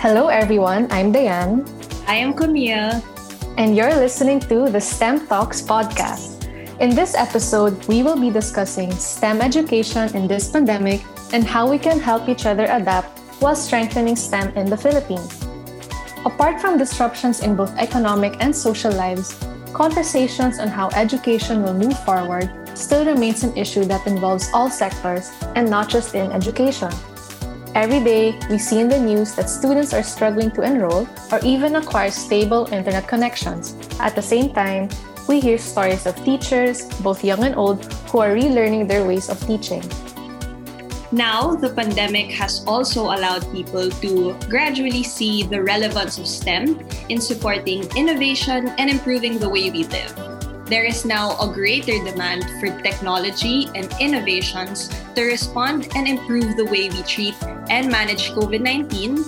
Hello, everyone. I'm Diane. I am Camille. And you're listening to the STEM Talks podcast. In this episode, we will be discussing STEM education in this pandemic and how we can help each other adapt while strengthening STEM in the Philippines. Apart from disruptions in both economic and social lives, conversations on how education will move forward still remains an issue that involves all sectors and not just in education. Every day, we see in the news that students are struggling to enroll or even acquire stable internet connections. At the same time, we hear stories of teachers, both young and old, who are relearning their ways of teaching. Now, the pandemic has also allowed people to gradually see the relevance of STEM in supporting innovation and improving the way we live there is now a greater demand for technology and innovations to respond and improve the way we treat and manage COVID 19.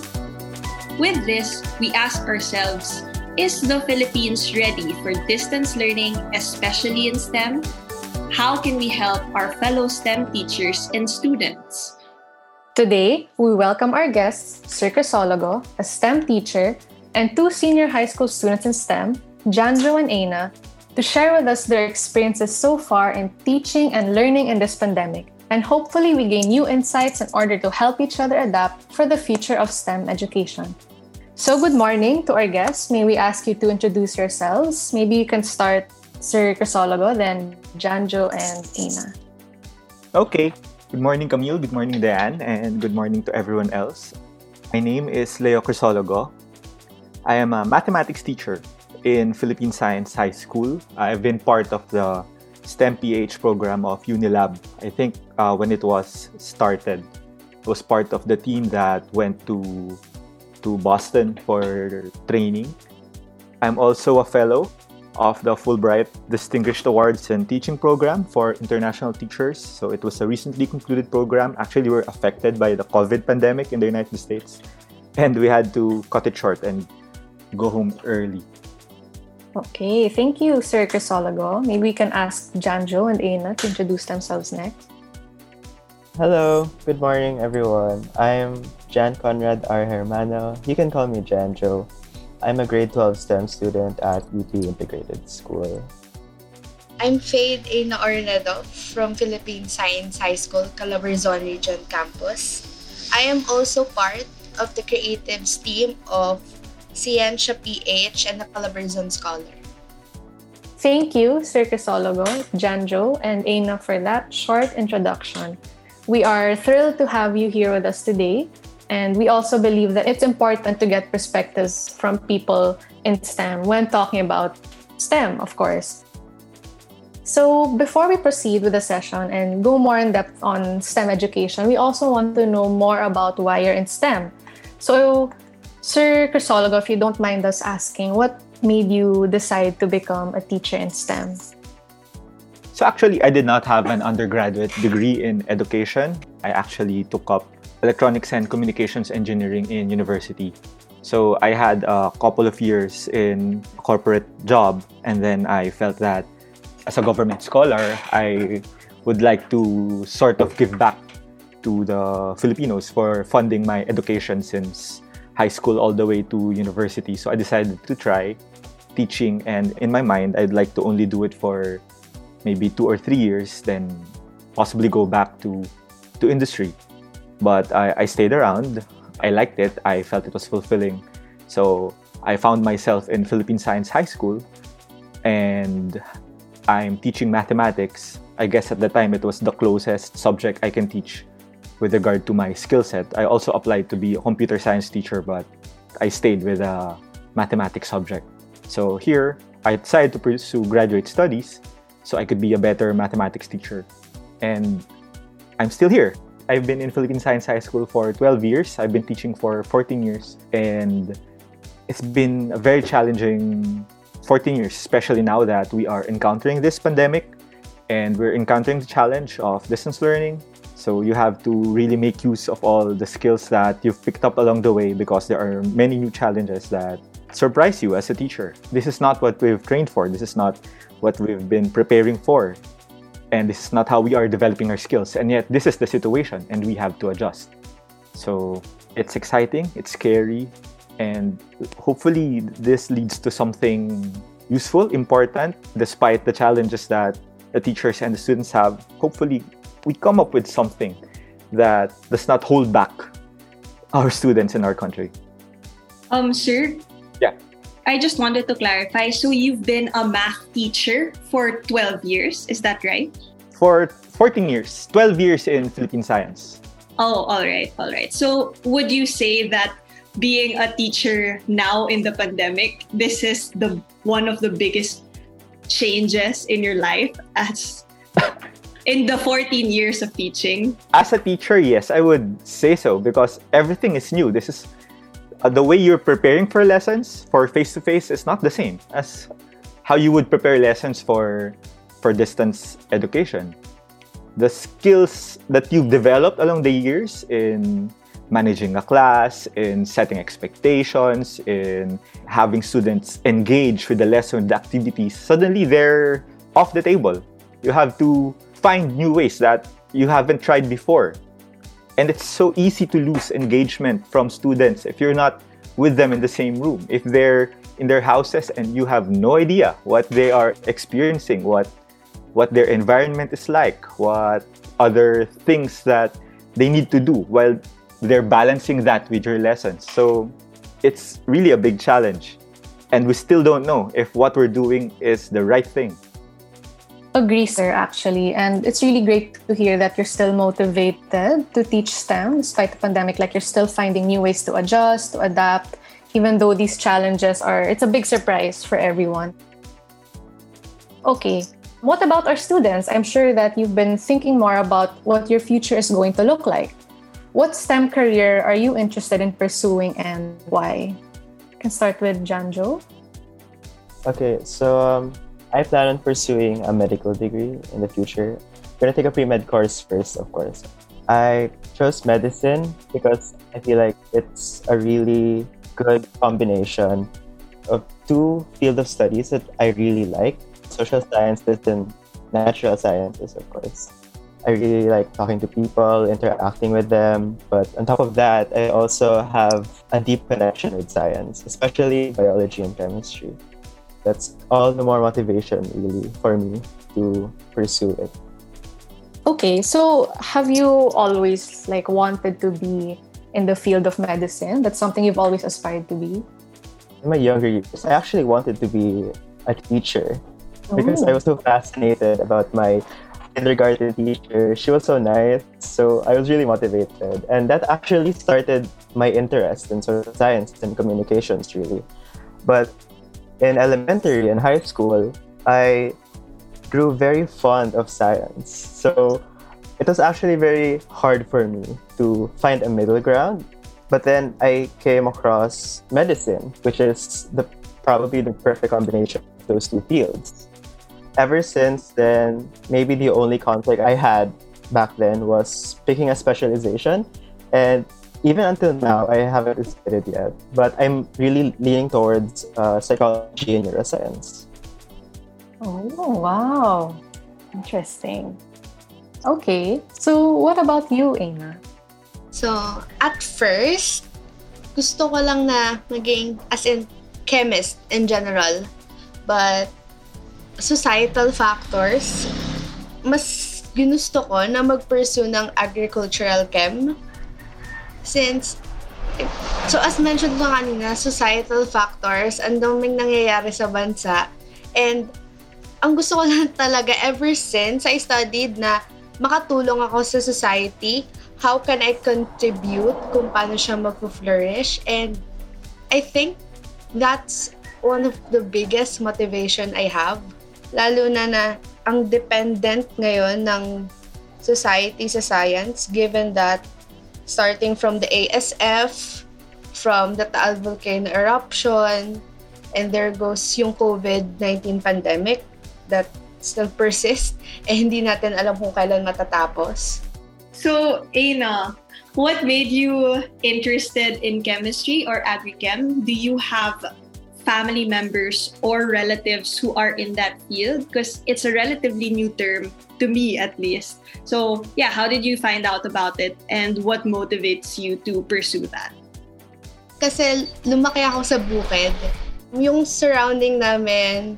With this, we ask ourselves Is the Philippines ready for distance learning, especially in STEM? How can we help our fellow STEM teachers and students? Today, we welcome our guests, Sir Crisologo, a STEM teacher, and two senior high school students in STEM, Janjo and Aina, to share with us their experiences so far in teaching and learning in this pandemic. And hopefully, we gain new insights in order to help each other adapt for the future of STEM education. So, good morning to our guests. May we ask you to introduce yourselves? Maybe you can start, Sir Crisologo, then Janjo and Ina. Okay. Good morning, Camille. Good morning, Diane. And good morning to everyone else. My name is Leo Crisologo. I am a mathematics teacher in Philippine Science High School. I've been part of the STEM PH program of Unilab. I think uh, when it was started, I was part of the team that went to to Boston for training. I'm also a fellow of the Fulbright Distinguished Awards and Teaching Program for international teachers. So it was a recently concluded program. Actually, we were affected by the COVID pandemic in the United States, and we had to cut it short and go home early. Okay, thank you, Sir Crisologo. Maybe we can ask Janjo and Aina to introduce themselves next. Hello, good morning, everyone. I'm Jan Conrad R. Hermano. You can call me Janjo. I'm a grade 12 STEM student at UP Integrated School. I'm Fade Aina Ornedo from Philippine Science High School, Calabarzon Region Campus. I am also part of the creatives team of Scientia PH, and a Calabarzon Scholar. Thank you, Sir Crisologo, Janjo, and Aina for that short introduction. We are thrilled to have you here with us today, and we also believe that it's important to get perspectives from people in STEM when talking about STEM, of course. So, before we proceed with the session and go more in depth on STEM education, we also want to know more about why you're in STEM. So, Sir Crisologo, if you don't mind us asking, what made you decide to become a teacher in STEM? So actually, I did not have an undergraduate degree in education. I actually took up electronics and communications engineering in university. So I had a couple of years in corporate job, and then I felt that as a government scholar, I would like to sort of give back to the Filipinos for funding my education since high school all the way to university. So I decided to try teaching, and in my mind, I'd like to only do it for maybe two or three years, then possibly go back to to industry. But I, I stayed around. I liked it. I felt it was fulfilling. So I found myself in Philippine Science High School, and I'm teaching mathematics. I guess at the time it was the closest subject I can teach with regard to my skill set. I also applied to be a computer science teacher, but I stayed with a mathematics subject. So here, I decided to pursue graduate studies so I could be a better mathematics teacher. And I'm still here. I've been in Philippine Science High School for 12 years. I've been teaching for 14 years. And it's been a very challenging 14 years, especially now that we are encountering this pandemic and we're encountering the challenge of distance learning, so you have to really make use of all the skills that you've picked up along the way because there are many new challenges that surprise you as a teacher. This is not what we've trained for. This is not what we've been preparing for. And this is not how we are developing our skills. And yet, this is the situation, and we have to adjust. So, It's exciting, it's scary, and hopefully this leads to something useful, important, despite the challenges that the teachers and the students have. Hopefully, we come up with something that does not hold back our students in our country. Um, sir? Yeah. I just wanted to clarify. So you've been a math teacher for 12 years, is that right? For 14 years, 12 years in Philippine science. Oh, all right, all right. So would you say that being a teacher now in the pandemic, this is the one of the biggest changes in your life as in the 14 years of teaching? As a teacher, yes, I would say so because everything is new. This is uh, the way you're preparing for lessons for face to face is not the same as how you would prepare lessons for for distance education. The skills that you've developed along the years in managing a class, in setting expectations, in having students engage with the lesson, the activities, suddenly they're off the table. You have to find new ways that you haven't tried before. And it's so easy to lose engagement from students if you're not with them in the same room. If they're in their houses and you have no idea what they are experiencing, what what their environment is like, what other things that they need to do while they're balancing that with your lessons. So it's really a big challenge. And we still don't know if what we're doing is the right thing. Agree, sir, actually. And it's really great to hear that you're still motivated to teach STEM despite the pandemic. Like you're still finding new ways to adjust, to adapt, even though these challenges are, it's a big surprise for everyone. Okay, what about our students? I'm sure that you've been thinking more about what your future is going to look like. What STEM career are you interested in pursuing and why? I can start with Janjo. Okay, so um, I plan on pursuing a medical degree in the future. I'm gonna take a pre-med course first, of course. I chose medicine because I feel like it's a really good combination of two field of studies that I really like: social sciences and natural sciences, of course. I really like talking to people, interacting with them. But on top of that, I also have a deep connection with science, especially biology and chemistry. That's all the more motivation, really, for me to pursue it. Okay, so have you always like wanted to be in the field of medicine? That's something you've always aspired to be. In my younger years, I actually wanted to be a teacher because I oh. was so fascinated about my kindergarten teacher. She was so nice. So I was really motivated. And that actually started my interest in sort of science and communications, really. But in elementary and high school, I grew very fond of science. So it was actually very hard for me to find a middle ground. But then I came across medicine, which is the probably the perfect combination of those two fields ever since then, maybe the only conflict I had back then was picking a specialization. And even until now, I haven't decided yet. But I'm really leaning towards uh, psychology and neuroscience. Oh, wow. Interesting. Okay. So, what about you, Aina? So, at first, gusto ko lang na maging, as in, chemist in general. But societal factors, mas ginusto ko na mag-pursue ng agricultural chem. Since, so as mentioned ko kanina, societal factors, ang daming nangyayari sa bansa. And, ang gusto ko lang talaga ever since I studied na makatulong ako sa society, how can I contribute kung paano siya mag-flourish. And I think that's one of the biggest motivation I have Lalo na na ang dependent ngayon ng society sa science given that starting from the ASF, from the Taal volcano eruption, and there goes yung COVID-19 pandemic that still persists eh hindi natin alam kung kailan matatapos. So, Aina, what made you interested in chemistry or agrichem? Do you have family members or relatives who are in that field? Because it's a relatively new term to me, at least. So, yeah, how did you find out about it and what motivates you to pursue that? Kasi lumaki ako sa bukid. Yung surrounding namin,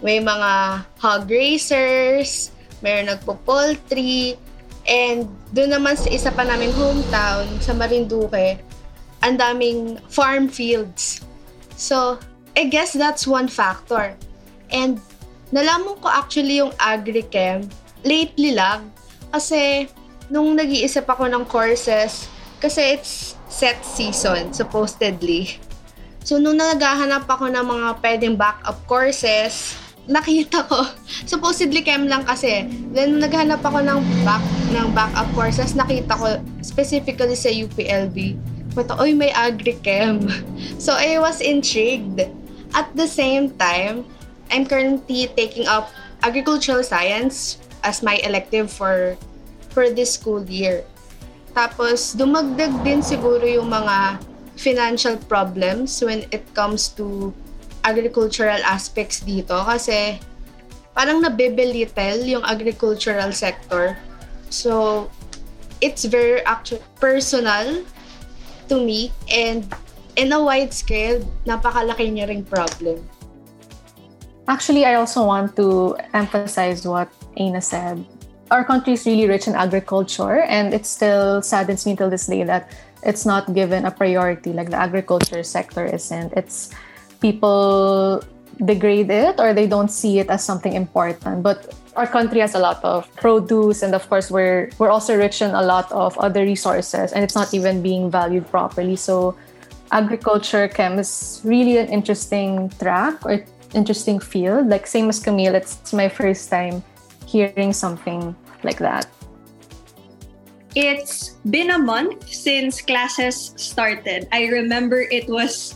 may mga hog racers, may nagpo-poultry, and doon naman sa isa pa naming hometown, sa Marinduque, ang daming farm fields. So, I guess that's one factor. And nalaman ko actually yung agrichem lately lang. Kasi nung nag-iisip ako ng courses, kasi it's set season, supposedly. So, nung naghahanap ako ng mga pwedeng backup courses, nakita ko, supposedly chem lang kasi. Then, naghanap ako ng back ng backup courses, nakita ko specifically sa UPLB. Punta, oy, may agrichem. So, I was intrigued. At the same time, I'm currently taking up agricultural science as my elective for for this school year. Tapos, dumagdag din siguro yung mga financial problems when it comes to agricultural aspects dito kasi parang nabebelittle yung agricultural sector. So, it's very actually personal to me and in a wide scale, napakalaki niya ring problem. Actually, I also want to emphasize what Aina said. Our country is really rich in agriculture, and it still saddens me till this day that it's not given a priority like the agriculture sector isn't. It's people degrade it or they don't see it as something important. But our country has a lot of produce and of course we're we're also rich in a lot of other resources and it's not even being valued properly. So agriculture chem is really an interesting track or interesting field. Like same as Camille, it's my first time hearing something like that. It's been a month since classes started. I remember it was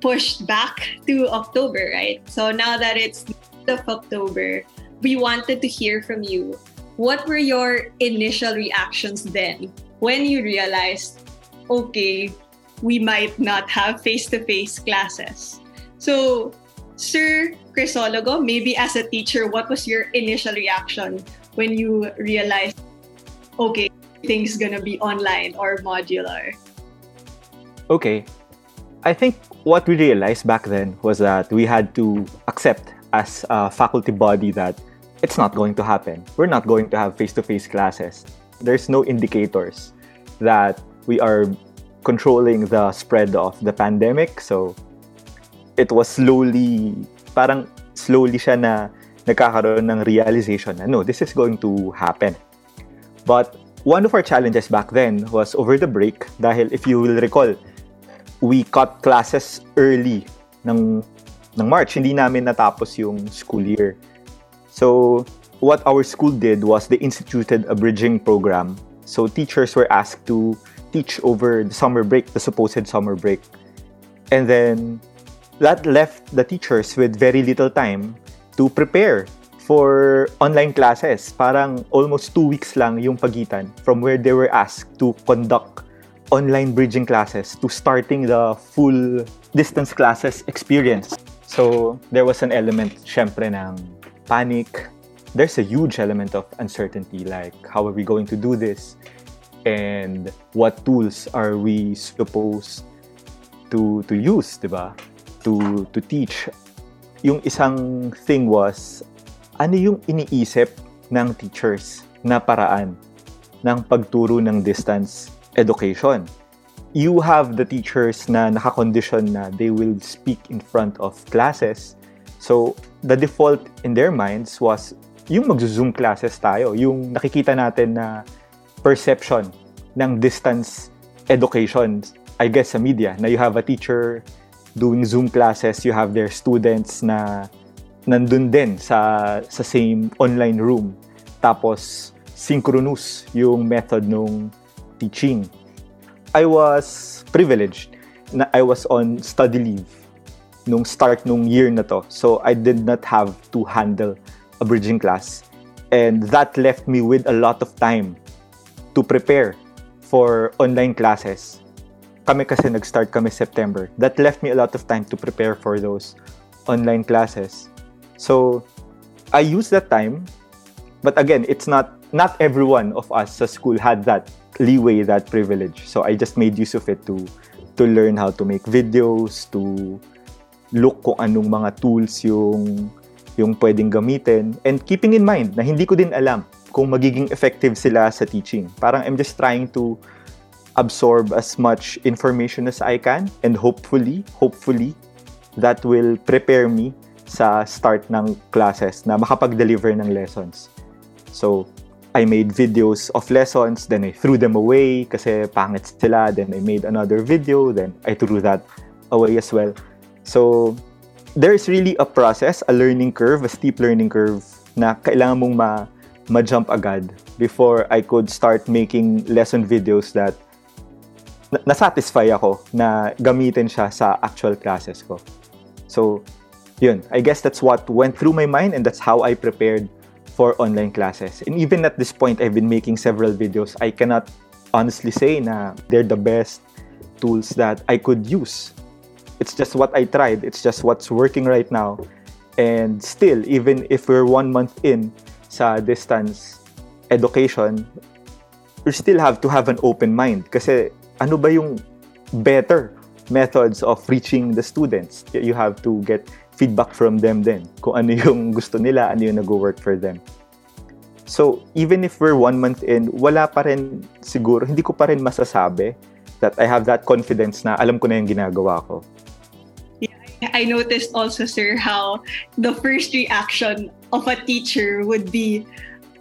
pushed back to October, right? So now that it's the of October, we wanted to hear from you. What were your initial reactions then when you realized, okay, we might not have face to face classes? So, Sir Crisologo, maybe as a teacher, what was your initial reaction when you realized, okay, things gonna be online or modular? Okay. I think what we realized back then was that we had to accept as a faculty body that it's not going to happen. We're not going to have face to face classes. There's no indicators that we are controlling the spread of the pandemic. So it was slowly, parang slowly siya na nagkakaroon ng realization na no, this is going to happen. But one of our challenges back then was over the break dahil if you will recall, we cut classes early ng ng March. Hindi namin natapos yung school year. So, what our school did was they instituted a bridging program. So, teachers were asked to teach over the summer break, the supposed summer break. And then, that left the teachers with very little time to prepare for online classes. Parang almost two weeks lang yung pagitan from where they were asked to conduct online bridging classes to starting the full distance classes experience. So, there was an element, syempre, ng panic. There's a huge element of uncertainty, like, how are we going to do this? And what tools are we supposed to to use, di ba? To, to teach. Yung isang thing was, ano yung iniisip ng teachers na paraan ng pagturo ng distance education. You have the teachers na nakakondition na they will speak in front of classes. So, the default in their minds was yung mag-zoom classes tayo, yung nakikita natin na perception ng distance education, I guess sa media, na you have a teacher doing Zoom classes, you have their students na nandun din sa, sa same online room. Tapos, synchronous yung method nung teaching. I was privileged na I was on study leave nung start nung year na to. So I did not have to handle a bridging class. And that left me with a lot of time to prepare for online classes. kami kasi nag-start kami September. That left me a lot of time to prepare for those online classes. So, I used that time, but again, it's not not everyone of us sa school had that leeway, that privilege. So I just made use of it to to learn how to make videos, to look kung anong mga tools yung yung pwedeng gamitin and keeping in mind na hindi ko din alam kung magiging effective sila sa teaching. Parang I'm just trying to absorb as much information as I can and hopefully, hopefully, that will prepare me sa start ng classes na makapag-deliver ng lessons. So, I made videos of lessons, then I threw them away kasi pangit sila, then I made another video, then I threw that away as well. So, there's really a process, a learning curve, a steep learning curve na kailangan mong ma ma-jump agad before I could start making lesson videos that na-satisfy ako na gamitin siya sa actual classes ko. So, yun. I guess that's what went through my mind and that's how I prepared for online classes. And even at this point, I've been making several videos. I cannot honestly say na they're the best tools that I could use. It's just what I tried. It's just what's working right now. And still, even if we're one month in sa distance education, you still have to have an open mind. Kasi ano ba yung better methods of reaching the students? You have to get feedback from them then. Kung ano yung gusto nila, ano yung nag-work for them. So, even if we're one month in, wala pa rin siguro, hindi ko pa rin masasabi that I have that confidence na alam ko na yung ginagawa ko. Yeah, I noticed also, sir, how the first reaction of a teacher would be,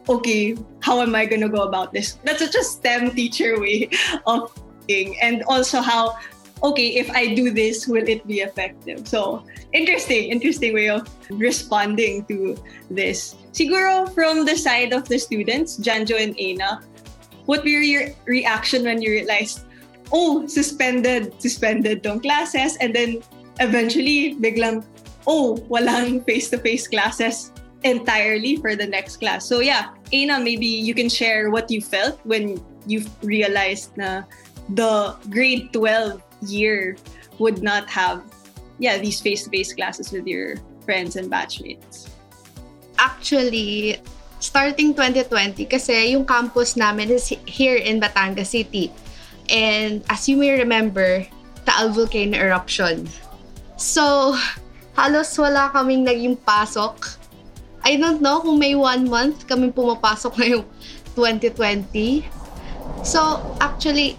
okay, how am I going to go about this? That's such a STEM teacher way of thinking. And also how, okay, if I do this, will it be effective? So, interesting, interesting way of responding to this. Siguro from the side of the students, Janjo and Aina, what were your reaction when you realized, oh, suspended, suspended tong classes, and then eventually, biglang, oh, walang face-to-face classes entirely for the next class. So yeah, Aina, maybe you can share what you felt when you realized na the grade 12 year would not have yeah these face-to-face classes with your friends and batchmates. Actually, starting 2020 kasi yung campus namin is here in Batangas City. And as you may remember, Taal volcano eruption. So, halos wala kaming naging pasok I don't know kung may one month kami pumapasok ngayong 2020. So, actually,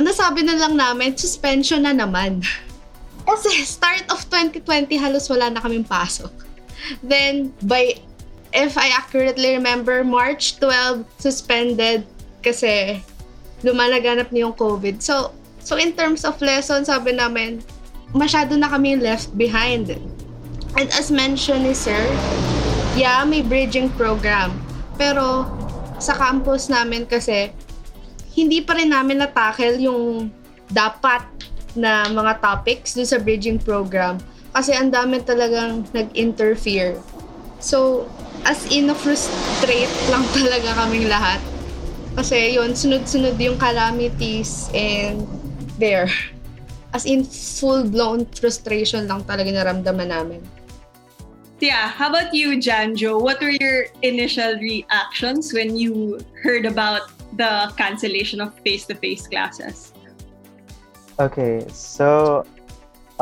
ano sabi na lang namin, suspension na naman. Kasi start of 2020, halos wala na kaming pasok. Then, by, if I accurately remember, March 12, suspended kasi lumalaganap na yung COVID. So, so in terms of lesson, sabi namin, masyado na kami left behind. And as mentioned ni Sir, yeah, may bridging program. Pero sa campus namin kasi, hindi pa rin namin na-tackle yung dapat na mga topics dun sa bridging program. Kasi ang dami talagang nag-interfere. So, as in, frustrate lang talaga kaming lahat. Kasi yun, sunod-sunod yung calamities and there. As in, full-blown frustration lang talaga naramdaman namin. Yeah, how about you, Janjo? What were your initial reactions when you heard about the cancellation of face-to-face classes? Okay, so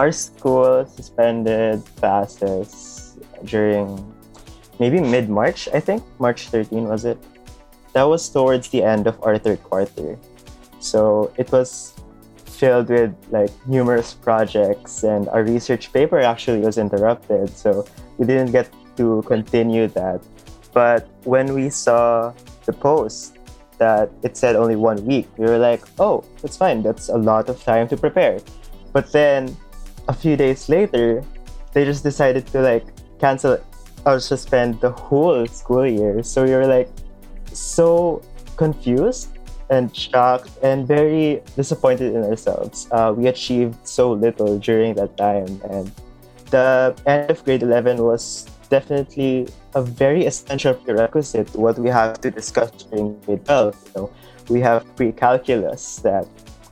our school suspended classes during maybe mid-March, I think. March 13 was it? That was towards the end of our third quarter. So it was filled with like numerous projects and our research paper actually was interrupted. So we didn't get to continue that. But when we saw the post that it said only one week, we were like, oh, that's fine. That's a lot of time to prepare. But then a few days later, they just decided to like cancel or suspend the whole school year. So we were like so confused and shocked and very disappointed in ourselves. Uh, we achieved so little during that time and the end of grade 11 was definitely a very essential prerequisite to what we have to discuss during grade 12. You know, we have pre-calculus that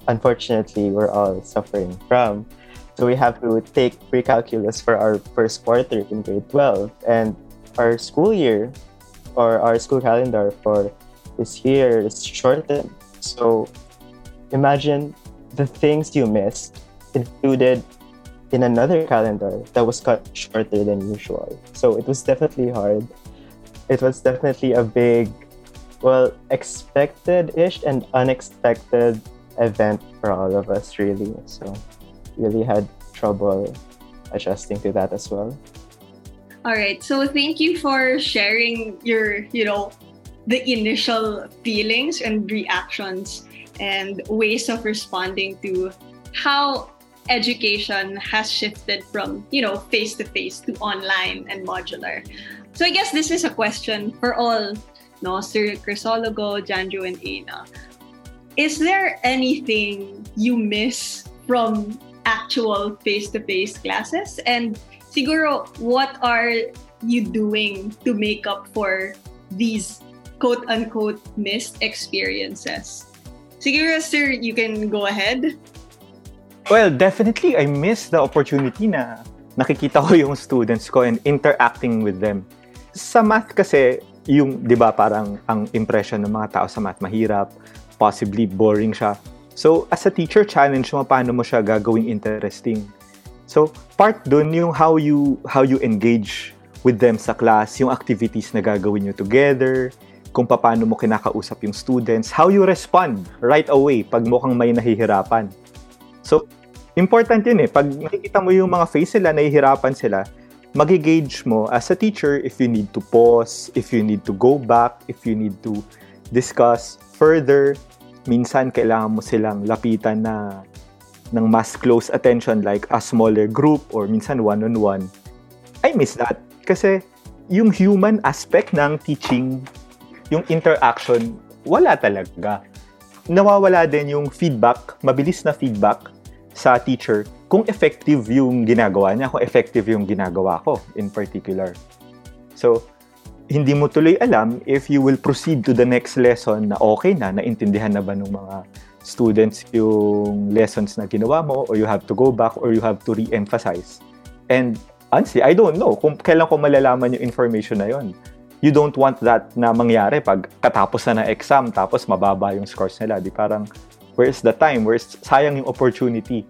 unfortunately we're all suffering from. So we have to take pre-calculus for our first quarter in grade 12. And our school year or our school calendar for this year is shortened. So imagine the things you missed included in another calendar that was cut shorter than usual. So it was definitely hard. It was definitely a big, well, expected ish and unexpected event for all of us, really. So really had trouble adjusting to that as well. All right. So thank you for sharing your, you know, the initial feelings and reactions and ways of responding to how education has shifted from, you know, face to face to online and modular. So I guess this is a question for all, no, Sir Crisologo, Janjo, and Ana. Is there anything you miss from actual face-to-face classes? And siguro, what are you doing to make up for these quote-unquote missed experiences? Siguro, sir, you can go ahead. Well, definitely, I miss the opportunity na nakikita ko yung students ko and interacting with them. Sa math kasi, yung, di ba, parang ang impression ng mga tao sa math mahirap, possibly boring siya. So, as a teacher, challenge mo paano mo siya gagawing interesting. So, part dun yung how you, how you engage with them sa class, yung activities na gagawin nyo together, kung paano mo kinakausap yung students, how you respond right away pag mukhang may nahihirapan. So, important yun eh. Pag nakikita mo yung mga face sila, nahihirapan sila, magigage mo as a teacher if you need to pause, if you need to go back, if you need to discuss further. Minsan, kailangan mo silang lapitan na ng mas close attention like a smaller group or minsan one-on-one. I miss that. Kasi yung human aspect ng teaching, yung interaction, wala talaga nawawala din yung feedback, mabilis na feedback sa teacher kung effective yung ginagawa niya, kung effective yung ginagawa ko in particular. So, hindi mo tuloy alam if you will proceed to the next lesson na okay na, naintindihan na ba ng mga students yung lessons na ginawa mo or you have to go back or you have to re-emphasize. And honestly, I don't know kung kailan ko malalaman yung information na yon you don't want that na mangyari pag katapos na ng exam tapos mababa yung scores nila. Di parang, where's the time? Where's sayang yung opportunity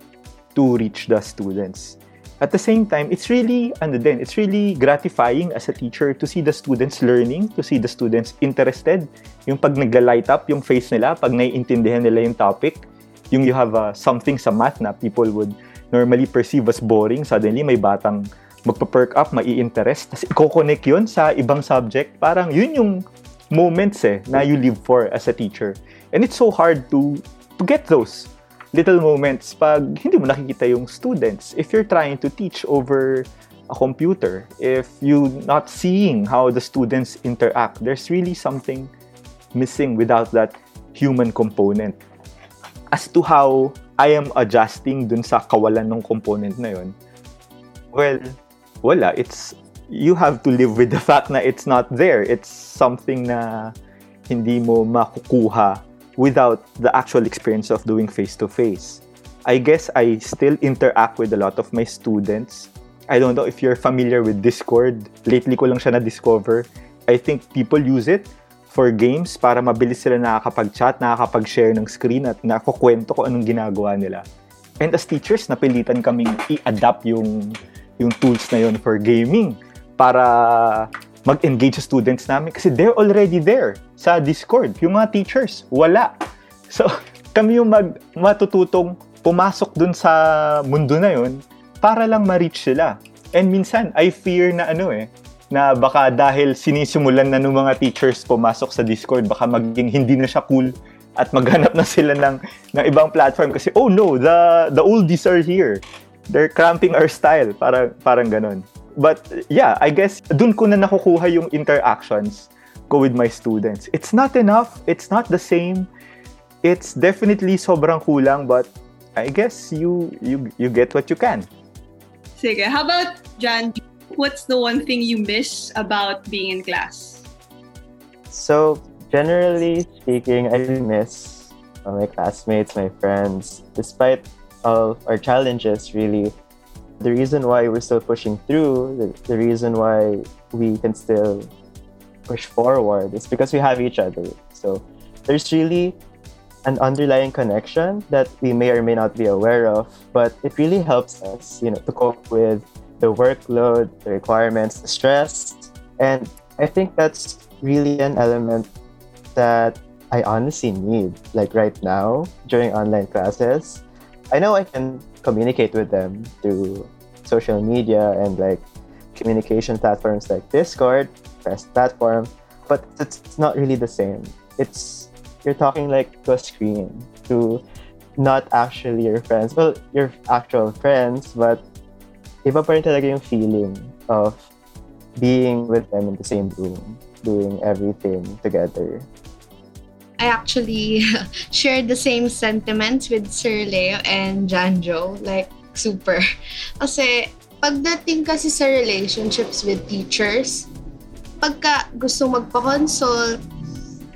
to reach the students? At the same time, it's really, ano din, it's really gratifying as a teacher to see the students learning, to see the students interested. Yung pag nagla-light up yung face nila, pag naiintindihan nila yung topic, yung you have uh, something sa math na people would normally perceive as boring, suddenly may batang magpa-perk up, mai-interest, tapos i-connect yun sa ibang subject. Parang yun yung moments eh, na you live for as a teacher. And it's so hard to, to get those little moments pag hindi mo nakikita yung students. If you're trying to teach over a computer, if you not seeing how the students interact, there's really something missing without that human component. As to how I am adjusting dun sa kawalan ng component na yun, well, wala. It's, you have to live with the fact na it's not there. It's something na hindi mo makukuha without the actual experience of doing face-to-face. I guess I still interact with a lot of my students. I don't know if you're familiar with Discord. Lately ko lang siya na-discover. I think people use it for games para mabilis sila nakakapag-chat, nakakapag-share ng screen at nakukwento ko anong ginagawa nila. And as teachers, napilitan kaming i-adapt yung yung tools na yon for gaming para mag-engage sa students namin kasi they're already there sa Discord. Yung mga teachers, wala. So, kami yung mag, matututong pumasok dun sa mundo na yon para lang ma-reach sila. And minsan, I fear na ano eh, na baka dahil sinisimulan na ng mga teachers pumasok sa Discord, baka maging hindi na siya cool at maghanap na sila ng, ng ibang platform kasi, oh no, the, the oldies are here they're cramping our style. Para, parang ganun. But yeah, I guess dun ko na nakukuha yung interactions ko with my students. It's not enough. It's not the same. It's definitely sobrang kulang, but I guess you you you get what you can. Sige. How about Jan? What's the one thing you miss about being in class? So, generally speaking, I miss uh, my classmates, my friends. Despite all our challenges, really, the reason why we're still pushing through, the, the reason why we can still push forward is because we have each other. So there's really an underlying connection that we may or may not be aware of, but it really helps us, you know, to cope with the workload, the requirements, the stress. And I think that's really an element that I honestly need, like right now during online classes. I know I can communicate with them through social media and like communication platforms like Discord, Press Platform, but it's, it's not really the same. It's you're talking like to a screen, to not actually your friends. Well, your actual friends, but iba pa rin talaga yung feeling of being with them in the same room, doing everything together. I actually shared the same sentiments with Sir Leo and Janjo. Like, super. Kasi, pagdating kasi sa relationships with teachers, pagka gusto magpa-consult,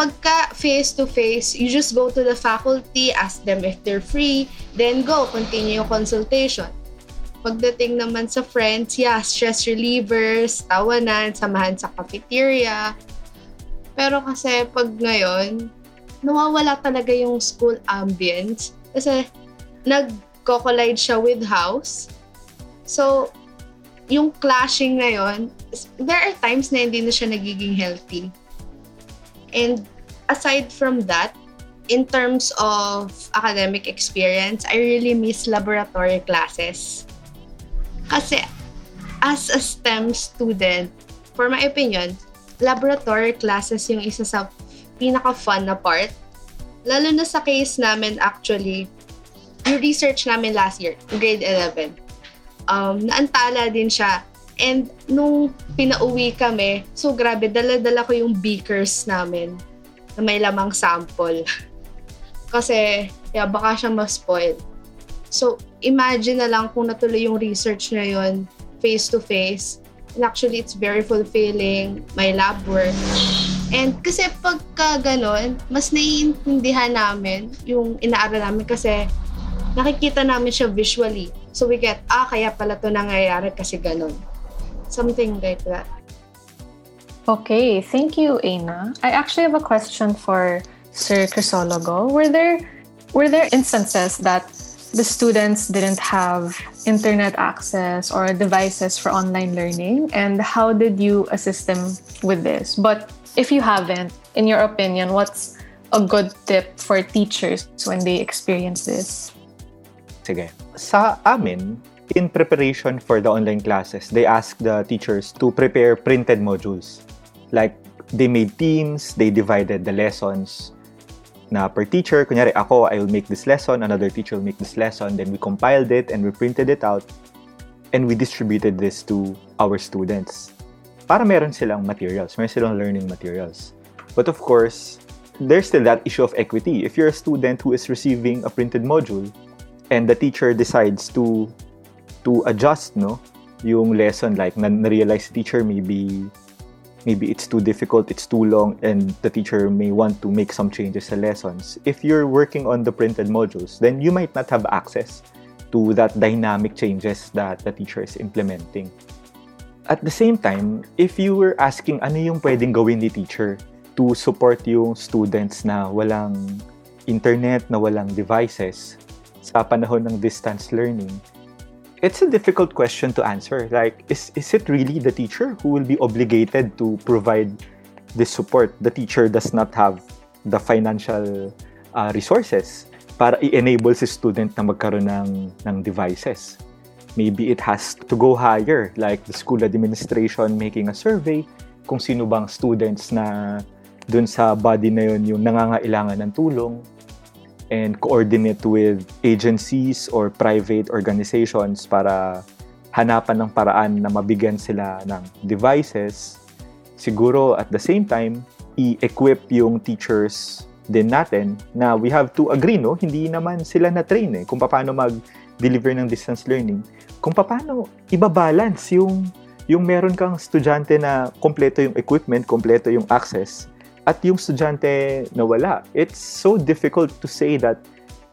pagka face-to-face, you just go to the faculty, ask them if they're free, then go, continue yung consultation. Pagdating naman sa friends, yeah, stress relievers, tawanan, samahan sa cafeteria. Pero kasi pag ngayon, nawawala talaga yung school ambience. Kasi nag-collide siya with house. So, yung clashing na yon, there are times na hindi na siya nagiging healthy. And aside from that, in terms of academic experience, I really miss laboratory classes. Kasi as a STEM student, for my opinion, laboratory classes yung isa sa pinaka-fun na part. Lalo na sa case namin actually, yung research namin last year, grade 11. Um, naantala din siya And nung pinauwi kami, so grabe, dala-dala ko yung beakers namin na may lamang sample. Kasi, yeah, baka siya ma-spoil. So, imagine na lang kung natuloy yung research na yun face-to-face. And actually, it's very fulfilling. My lab work. And kasi pagka ganon, mas naiintindihan namin yung inaaral namin kasi nakikita namin siya visually. So we get, ah, kaya pala to nangyayari kasi ganon. something like that. Okay, thank you, Aina. I actually have a question for Sir Chrysologo. Were there were there instances that the students didn't have internet access or devices for online learning, and how did you assist them with this? But if you haven't, in your opinion, what's a good tip for teachers when they experience this? Sige. Sa amin, in preparation for the online classes, they asked the teachers to prepare printed modules. Like, they made teams, they divided the lessons na per teacher. Kunyari, ako, I will make this lesson, another teacher will make this lesson, then we compiled it and we printed it out and we distributed this to our students. Para meron silang materials, meron silang learning materials. But of course, there's still that issue of equity. If you're a student who is receiving a printed module and the teacher decides to to adjust no yung lesson like na, na-realize the teacher maybe maybe it's too difficult it's too long and the teacher may want to make some changes sa lessons if you're working on the printed modules then you might not have access to that dynamic changes that the teacher is implementing at the same time if you were asking ano yung pwedeng gawin ni teacher to support yung students na walang internet na walang devices sa panahon ng distance learning it's a difficult question to answer. Like, is, is it really the teacher who will be obligated to provide this support? The teacher does not have the financial uh, resources para i-enable si student na magkaroon ng, ng devices. Maybe it has to go higher, like the school administration making a survey kung sino bang students na dun sa body na yun yung nangangailangan ng tulong and coordinate with agencies or private organizations para hanapan ng paraan na mabigyan sila ng devices. Siguro at the same time, i-equip yung teachers din natin na we have to agree, no? Hindi naman sila na-train eh kung paano mag-deliver ng distance learning. Kung paano ibabalance yung yung meron kang estudyante na kompleto yung equipment, kompleto yung access, at yung estudyante nawala. It's so difficult to say that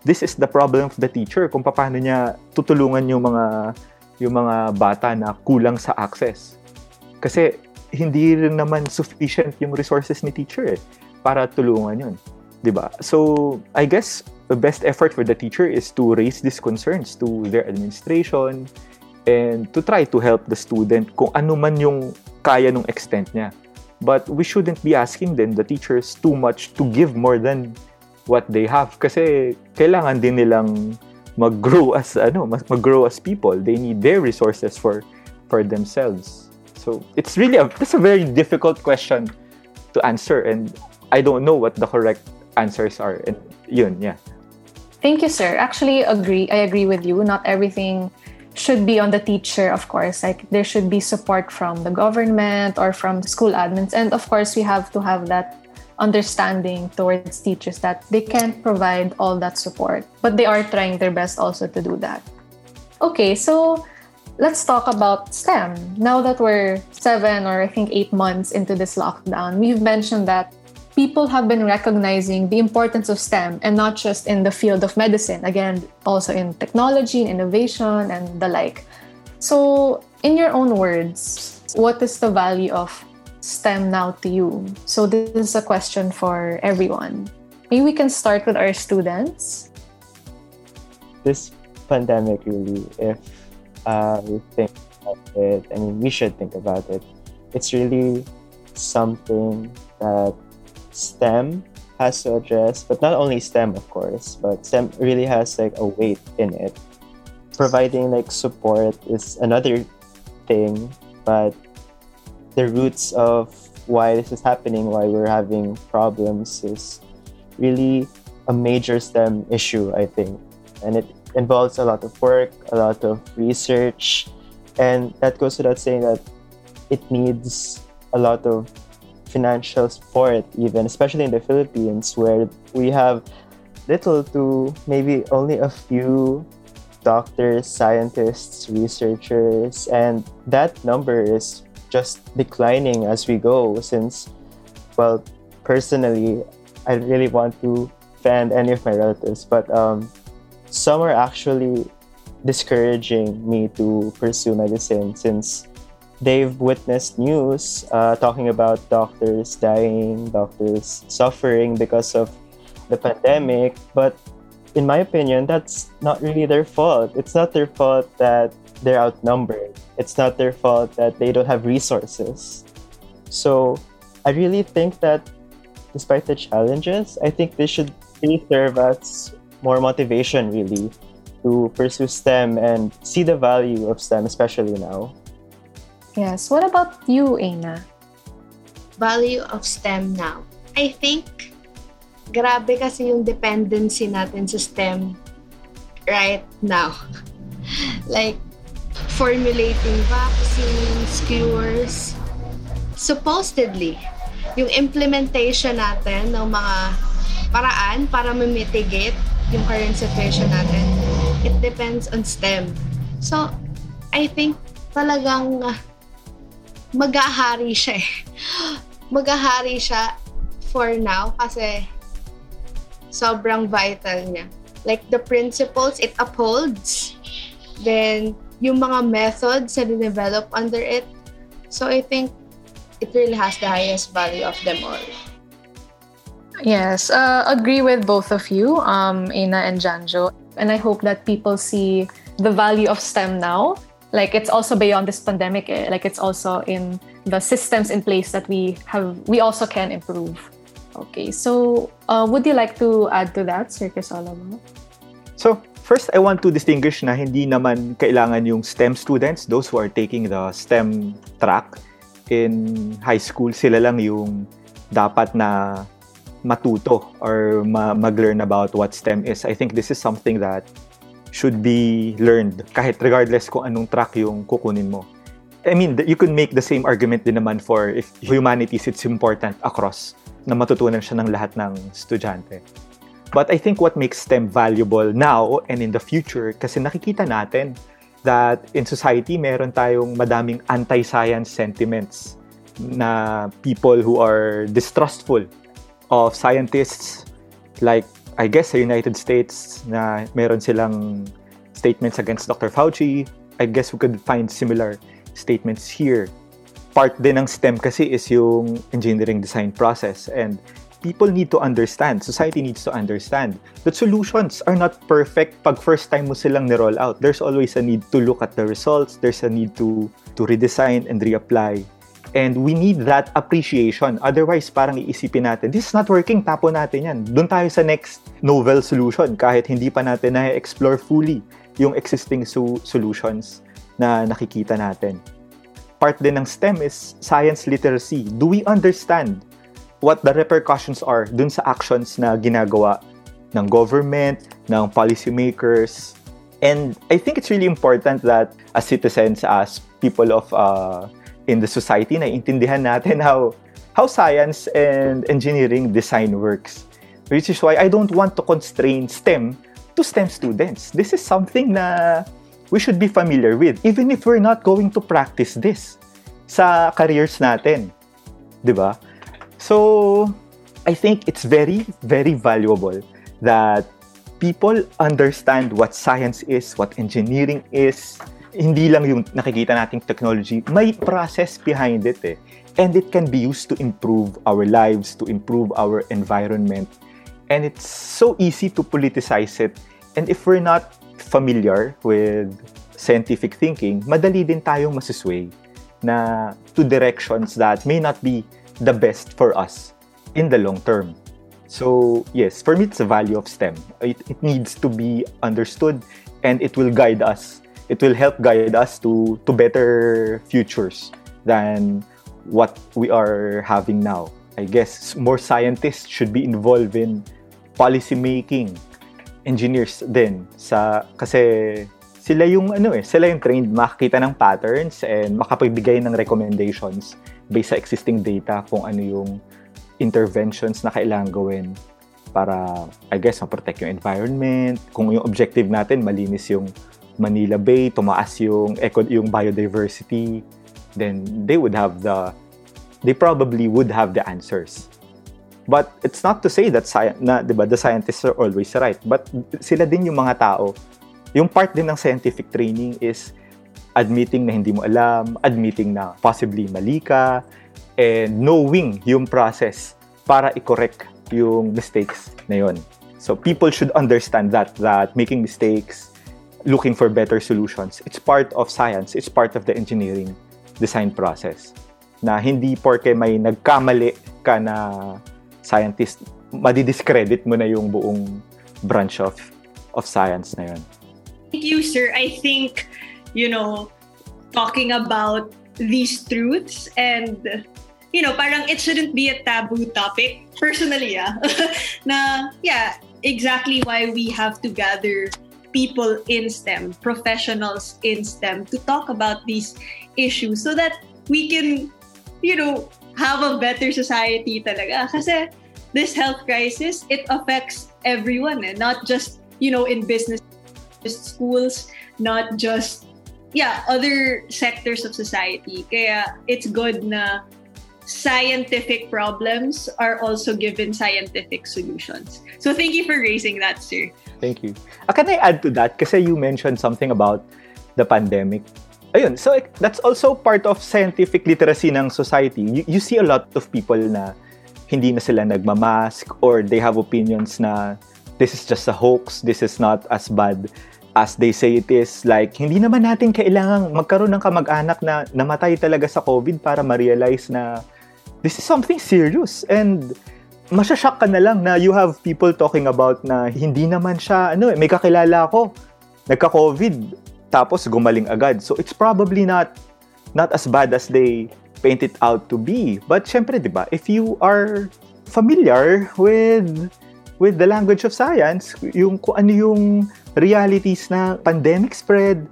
this is the problem of the teacher kung paano niya tutulungan yung mga yung mga bata na kulang sa access. Kasi hindi rin naman sufficient yung resources ni teacher eh, para tulungan yun. 'Di ba? So, I guess the best effort for the teacher is to raise these concerns to their administration and to try to help the student kung ano man yung kaya nung extent niya. But we shouldn't be asking then the teachers too much to give more than what they have kasi kailangan din nilang mag-grow as ano, mag-grow as people. They need their resources for for themselves. So it's really a that's a very difficult question to answer and I don't know what the correct answers are. And yun, yeah. Thank you, sir. Actually, agree. I agree with you. Not everything should be on the teacher, of course. Like there should be support from the government or from the school admins, and of course, we have to have that understanding towards teachers that they can't provide all that support, but they are trying their best also to do that. Okay, so let's talk about STEM. Now that we're seven or I think eight months into this lockdown, we've mentioned that people have been recognizing the importance of STEM and not just in the field of medicine, again, also in technology and innovation and the like. So, in your own words, what is the value of STEM now to you? So, this is a question for everyone. Maybe we can start with our students. This pandemic, really, if uh, we think about it, I mean, we should think about it. It's really something that STEM has to address, but not only STEM, of course, but STEM really has like a weight in it. Providing like support is another thing, but the roots of why this is happening, why we're having problems, is really a major STEM issue, I think. And it involves a lot of work, a lot of research, and that goes without saying that it needs a lot of financial support, even especially in the Philippines, where we have little to maybe only a few doctors, scientists, researchers, and that number is just declining as we go since, well, personally, I really want to offend any of my relatives, but um, some are actually discouraging me to pursue medicine since they've witnessed news uh, talking about doctors dying, doctors suffering because of the pandemic. But in my opinion, that's not really their fault. It's not their fault that they're outnumbered. It's not their fault that they don't have resources. So I really think that despite the challenges, I think this should really serve as more motivation, really, to pursue STEM and see the value of STEM, especially now. Yes. What about you, Aina? Value of STEM now. I think grabe kasi yung dependency natin sa STEM right now. like formulating vaccines, cures. Supposedly, yung implementation natin ng mga paraan para ma-mitigate yung current situation natin, it depends on STEM. So, I think talagang mag-ahari siya eh. Mag-ahari siya for now kasi sobrang vital niya. Like the principles it upholds, then yung mga methods na develop under it. So I think it really has the highest value of them all. Yes, uh, agree with both of you, um, Ina and Janjo. And I hope that people see the value of STEM now like it's also beyond this pandemic eh? like it's also in the systems in place that we have we also can improve okay so uh, would you like to add to that Sir Crisolamo? So, first I want to distinguish na hindi naman kailangan yung STEM students, those who are taking the STEM track in high school, sila lang yung dapat na matuto or ma- mag-learn about what STEM is. I think this is something that should be learned kahit regardless kung anong track yung kukunin mo. I mean, you can make the same argument din naman for if humanities, it's important across na matutunan siya ng lahat ng estudyante. But I think what makes STEM valuable now and in the future, kasi nakikita natin that in society, meron tayong madaming anti-science sentiments na people who are distrustful of scientists like I guess sa United States na meron silang statements against Dr. Fauci. I guess we could find similar statements here. Part din ng STEM kasi is yung engineering design process and people need to understand, society needs to understand that solutions are not perfect pag first time mo silang ni-roll out. There's always a need to look at the results, there's a need to to redesign and reapply. And we need that appreciation. Otherwise, parang iisipin natin, this is not working, tapo natin yan. Doon tayo sa next novel solution kahit hindi pa natin na-explore fully yung existing su- solutions na nakikita natin. Part din ng STEM is science literacy. Do we understand what the repercussions are dun sa actions na ginagawa ng government, ng policymakers. And I think it's really important that as citizens, as people of uh, in the society, na intindihan natin how how science and engineering design works. Which is why I don't want to constrain STEM to STEM students. This is something na we should be familiar with, even if we're not going to practice this sa careers natin. 'Di ba? So, I think it's very, very valuable that people understand what science is, what engineering is. Hindi lang yung nakikita nating technology, may process behind it eh. And it can be used to improve our lives, to improve our environment. And it's so easy to politicize it. And if we're not familiar with scientific thinking, madali din tayong masisway na to directions that may not be the best for us in the long term. So, yes, for me, it's the value of STEM. It, it needs to be understood and it will guide us. It will help guide us to, to better futures than what we are having now. I guess more scientists should be involved in policy making, engineers din sa kasi sila yung ano eh, sila yung trained makakita ng patterns and makapagbigay ng recommendations based sa existing data kung ano yung interventions na kailangan gawin para, I guess, ma-protect yung environment. Kung yung objective natin, malinis yung Manila Bay, tumaas yung, eco, yung biodiversity, then they would have the, they probably would have the answers. But it's not to say that sci- na, 'di ba, the scientists are always right. But sila din yung mga tao. Yung part din ng scientific training is admitting na hindi mo alam, admitting na possibly mali ka, and knowing yung process para i-correct yung mistakes na yun. So people should understand that, that making mistakes, looking for better solutions, it's part of science, it's part of the engineering design process. Na hindi porke may nagkamali ka na scientist, madidiscredit mo na yung buong branch of of science na yun. Thank you, sir. I think, you know, talking about these truths and you know, parang it shouldn't be a taboo topic. Personally, yeah. na, yeah, exactly why we have to gather people in STEM, professionals in STEM, to talk about these issues so that we can, you know, have a better society talaga. Kasi this health crisis, it affects everyone, eh? not just, you know, in business schools, not just, yeah, other sectors of society. Kaya it's good na scientific problems are also given scientific solutions. So thank you for raising that, sir. Thank you. Uh, can I add to that? Kasi you mentioned something about the pandemic. Ayun, so that's also part of scientific literacy ng society. You, you see a lot of people na hindi na sila nagmamask or they have opinions na this is just a hoax, this is not as bad as they say it is. Like, hindi naman natin kailangang magkaroon ng kamag-anak na namatay talaga sa COVID para ma-realize na this is something serious. And masyashock ka na lang na you have people talking about na hindi naman siya, ano eh, may kakilala ako, nagka-COVID, tapos gumaling agad. So it's probably not not as bad as they paint it out to be. But syempre, 'di ba? If you are familiar with with the language of science, yung kung ano yung realities na pandemic spread,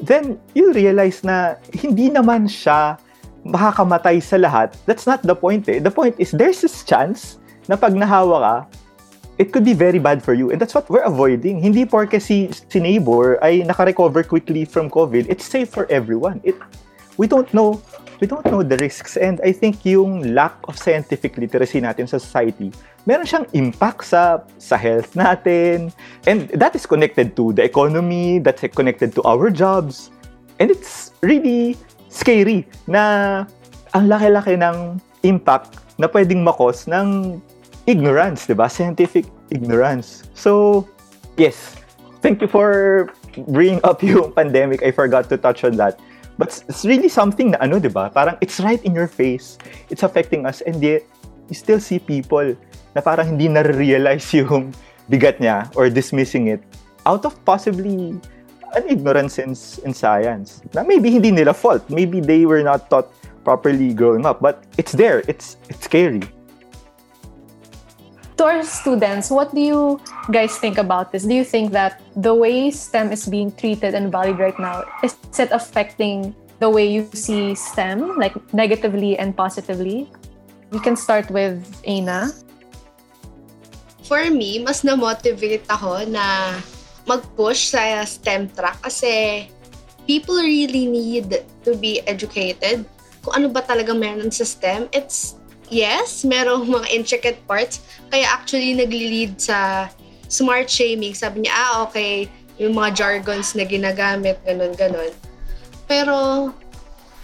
then you realize na hindi naman siya makakamatay sa lahat. That's not the point eh. The point is there's this chance na pag nahawa ka, it could be very bad for you. And that's what we're avoiding. Hindi porke si, si neighbor ay naka-recover quickly from COVID, it's safe for everyone. It, we don't know we don't know the risks. And I think yung lack of scientific literacy natin sa society, meron siyang impact sa, sa health natin. And that is connected to the economy, that's connected to our jobs. And it's really scary na ang laki-laki ng impact na pwedeng makos ng ignorance, di ba? Scientific ignorance. So, yes, thank you for bringing up yung pandemic. I forgot to touch on that. But it's really something na ano, di ba? Parang it's right in your face. It's affecting us and yet you still see people na parang hindi na-realize yung bigat niya or dismissing it out of possibly an ignorance in, in science. Na maybe hindi nila fault. Maybe they were not taught properly growing up. But it's there. It's it's scary. To our students, what do you guys think about this? Do you think that the way STEM is being treated and valued right now is it affecting the way you see STEM, like negatively and positively? We can start with Aina. For me, mas na-motivate ako na mag-push sa STEM track kasi people really need to be educated kung ano ba talaga meron sa STEM. It's yes, merong mga intricate parts. Kaya actually nagli-lead sa smart shaming. Sabi niya, ah, okay, yung mga jargons na ginagamit, ganun, ganun. Pero,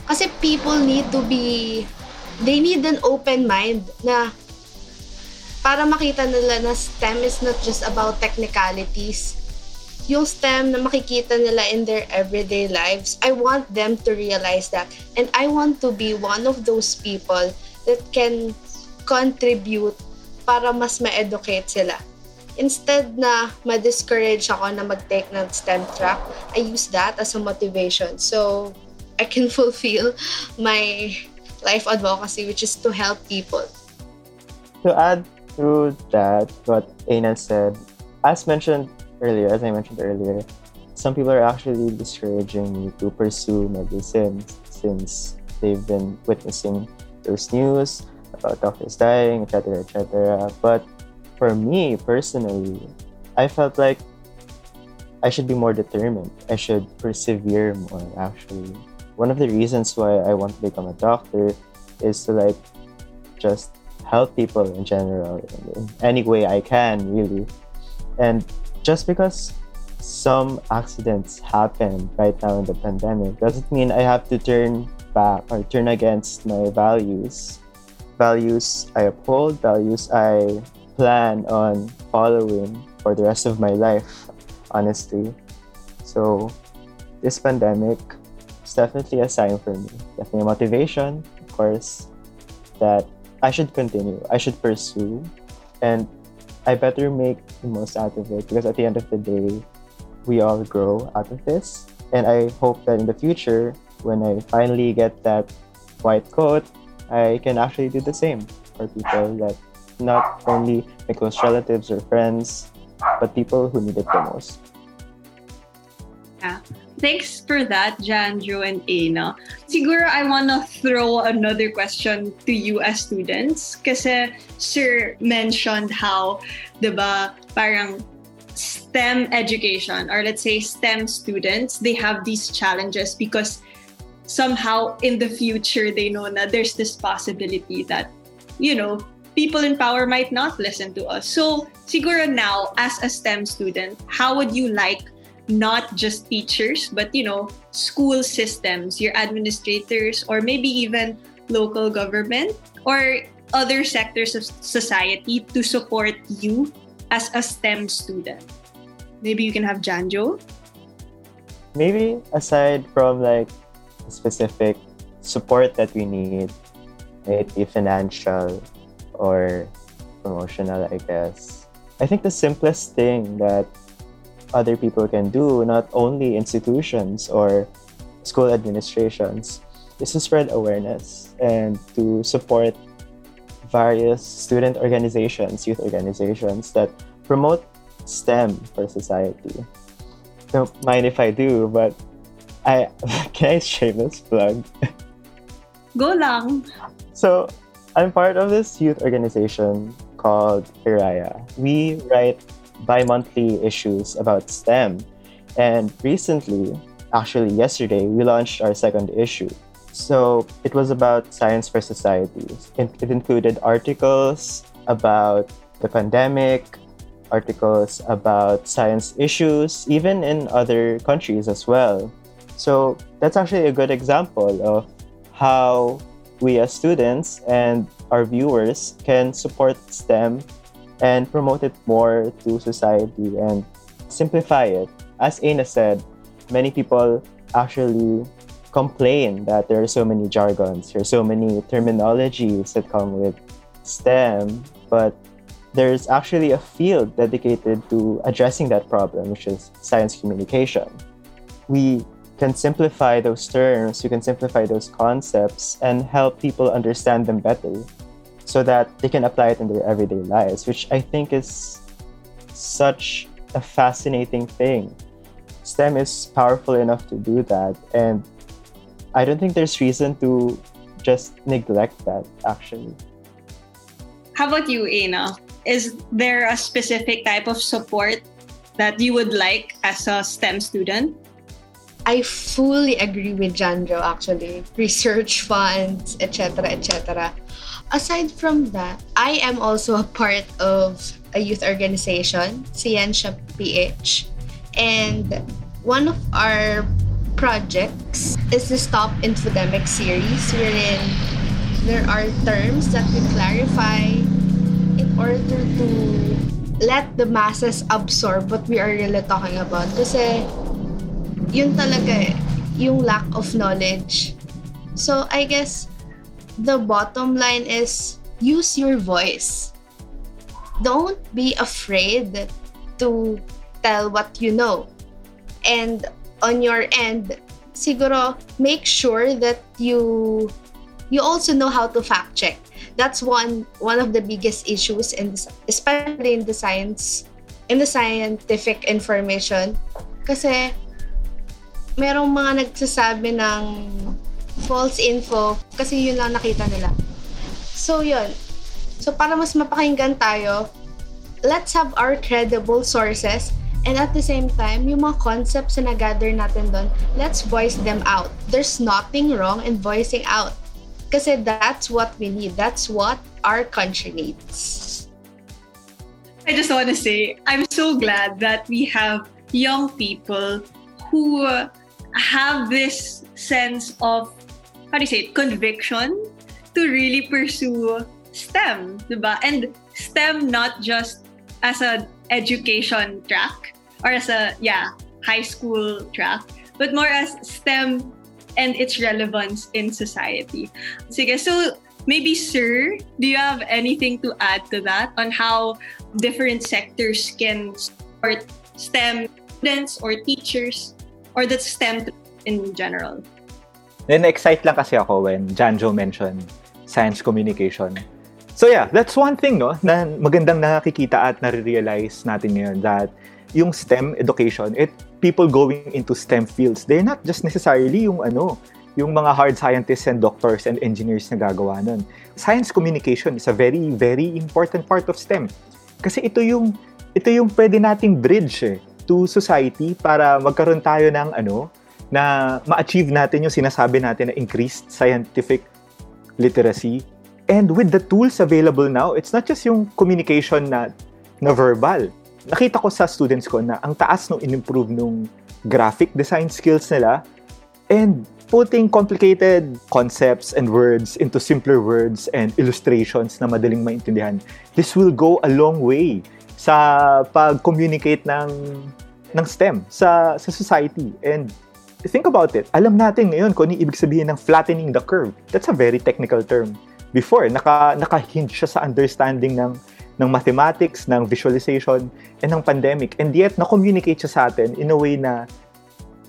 kasi people need to be, they need an open mind na para makita nila na STEM is not just about technicalities. Yung STEM na makikita nila in their everyday lives, I want them to realize that. And I want to be one of those people that can contribute para mas ma-educate sila. Instead na ma-discourage ako na mag-take ng STEM track, I use that as a motivation. So, I can fulfill my life advocacy, which is to help people. To add to that, what Aina said, as mentioned earlier, as I mentioned earlier, some people are actually discouraging me to pursue medicine since they've been witnessing those news about doctors dying, etc., etc. But for me personally, I felt like I should be more determined. I should persevere more. Actually, one of the reasons why I want to become a doctor is to like just help people in general in any way I can, really. And just because some accidents happen right now in the pandemic doesn't mean I have to turn back or turn against my values. Values I uphold, values I plan on following for the rest of my life, honestly. So, this pandemic is definitely a sign for me. Definitely a motivation, of course, that I should continue, I should pursue, and I better make the most out of it because at the end of the day, we all grow out of this. And I hope that in the future, when I finally get that white coat, I can actually do the same for people that not only my close relatives or friends, but people who need it the most. Thanks for that, Janjo and Aina. Siguro I wanna throw another question to you as students. Kasi Sir mentioned how, di parang STEM education or let's say STEM students, they have these challenges because somehow in the future they know that there's this possibility that, you know, people in power might not listen to us. So, siguro now, as a STEM student, how would you like not just teachers, but, you know, school systems, your administrators, or maybe even local government or other sectors of society to support you as a STEM student? Maybe you can have Janjo. Maybe aside from like specific support that we need, maybe financial or promotional, I guess. I think the simplest thing that other people can do, not only institutions or school administrations, is to spread awareness and to support various student organizations, youth organizations that promote STEM for society. Don't mind if I do, but I can I shameless plug. Go lang. So I'm part of this youth organization called Hiraya. We write bi-monthly issues about STEM. And recently, actually yesterday, we launched our second issue. So it was about science for societies. It, it included articles about the pandemic, articles about science issues, even in other countries as well. So that's actually a good example of how we as students and our viewers can support STEM and promote it more to society and simplify it. As Aina said, many people actually complain that there are so many jargons, there are so many terminologies that come with STEM, but there's actually a field dedicated to addressing that problem, which is science communication. We can simplify those terms, you can simplify those concepts, and help people understand them better so that they can apply it in their everyday lives, which I think is such a fascinating thing. STEM is powerful enough to do that, and I don't think there's reason to just neglect that actually. How about you, Aina? Is there a specific type of support that you would like as a STEM student? I fully agree with Janjo actually. Research funds, etc., etc. Aside from that, I am also a part of a youth organization, Ciencia PH. And one of our projects is the Stop Infodemic series, wherein there are terms that we clarify in order to let the masses absorb what we are really talking about. Kasi yun talaga eh, yung lack of knowledge. So I guess the bottom line is use your voice. Don't be afraid to tell what you know. And on your end, siguro make sure that you you also know how to fact check. That's one one of the biggest issues in especially in the science in the scientific information kasi merong mga nagsasabi ng false info kasi yun lang nakita nila. So, yun. So, para mas mapakinggan tayo, let's have our credible sources and at the same time, yung mga concepts na gather natin doon, let's voice them out. There's nothing wrong in voicing out. Kasi that's what we need. That's what our country needs. I just want to say, I'm so glad that we have young people who have this sense of how do you say it, conviction to really pursue STEM, diba? And STEM not just as an education track or as a yeah high school track, but more as STEM and its relevance in society. Sige, so maybe sir, do you have anything to add to that on how different sectors can support STEM students or teachers or the STEM in general? Then, excite lang kasi ako when Janjo mentioned science communication. So yeah, that's one thing no na magandang nakikita at nare-realize natin ngayon that yung STEM education, it people going into STEM fields, they're not just necessarily yung ano, yung mga hard scientists and doctors and engineers na gagawa nun. Science communication is a very very important part of STEM. Kasi ito yung ito yung pwede nating bridge eh to society para magkaroon tayo ng ano, na ma-achieve natin yung sinasabi natin na increased scientific literacy. And with the tools available now, it's not just yung communication na, na verbal. Nakita ko sa students ko na ang taas nung in-improve nung graphic design skills nila and putting complicated concepts and words into simpler words and illustrations na madaling maintindihan. This will go a long way sa pag-communicate ng ng STEM sa sa society and think about it. Alam natin ngayon kung ano ibig sabihin ng flattening the curve. That's a very technical term. Before naka naka-hinge siya sa understanding ng ng mathematics ng visualization and ng pandemic. And yet na-communicate siya sa atin in a way na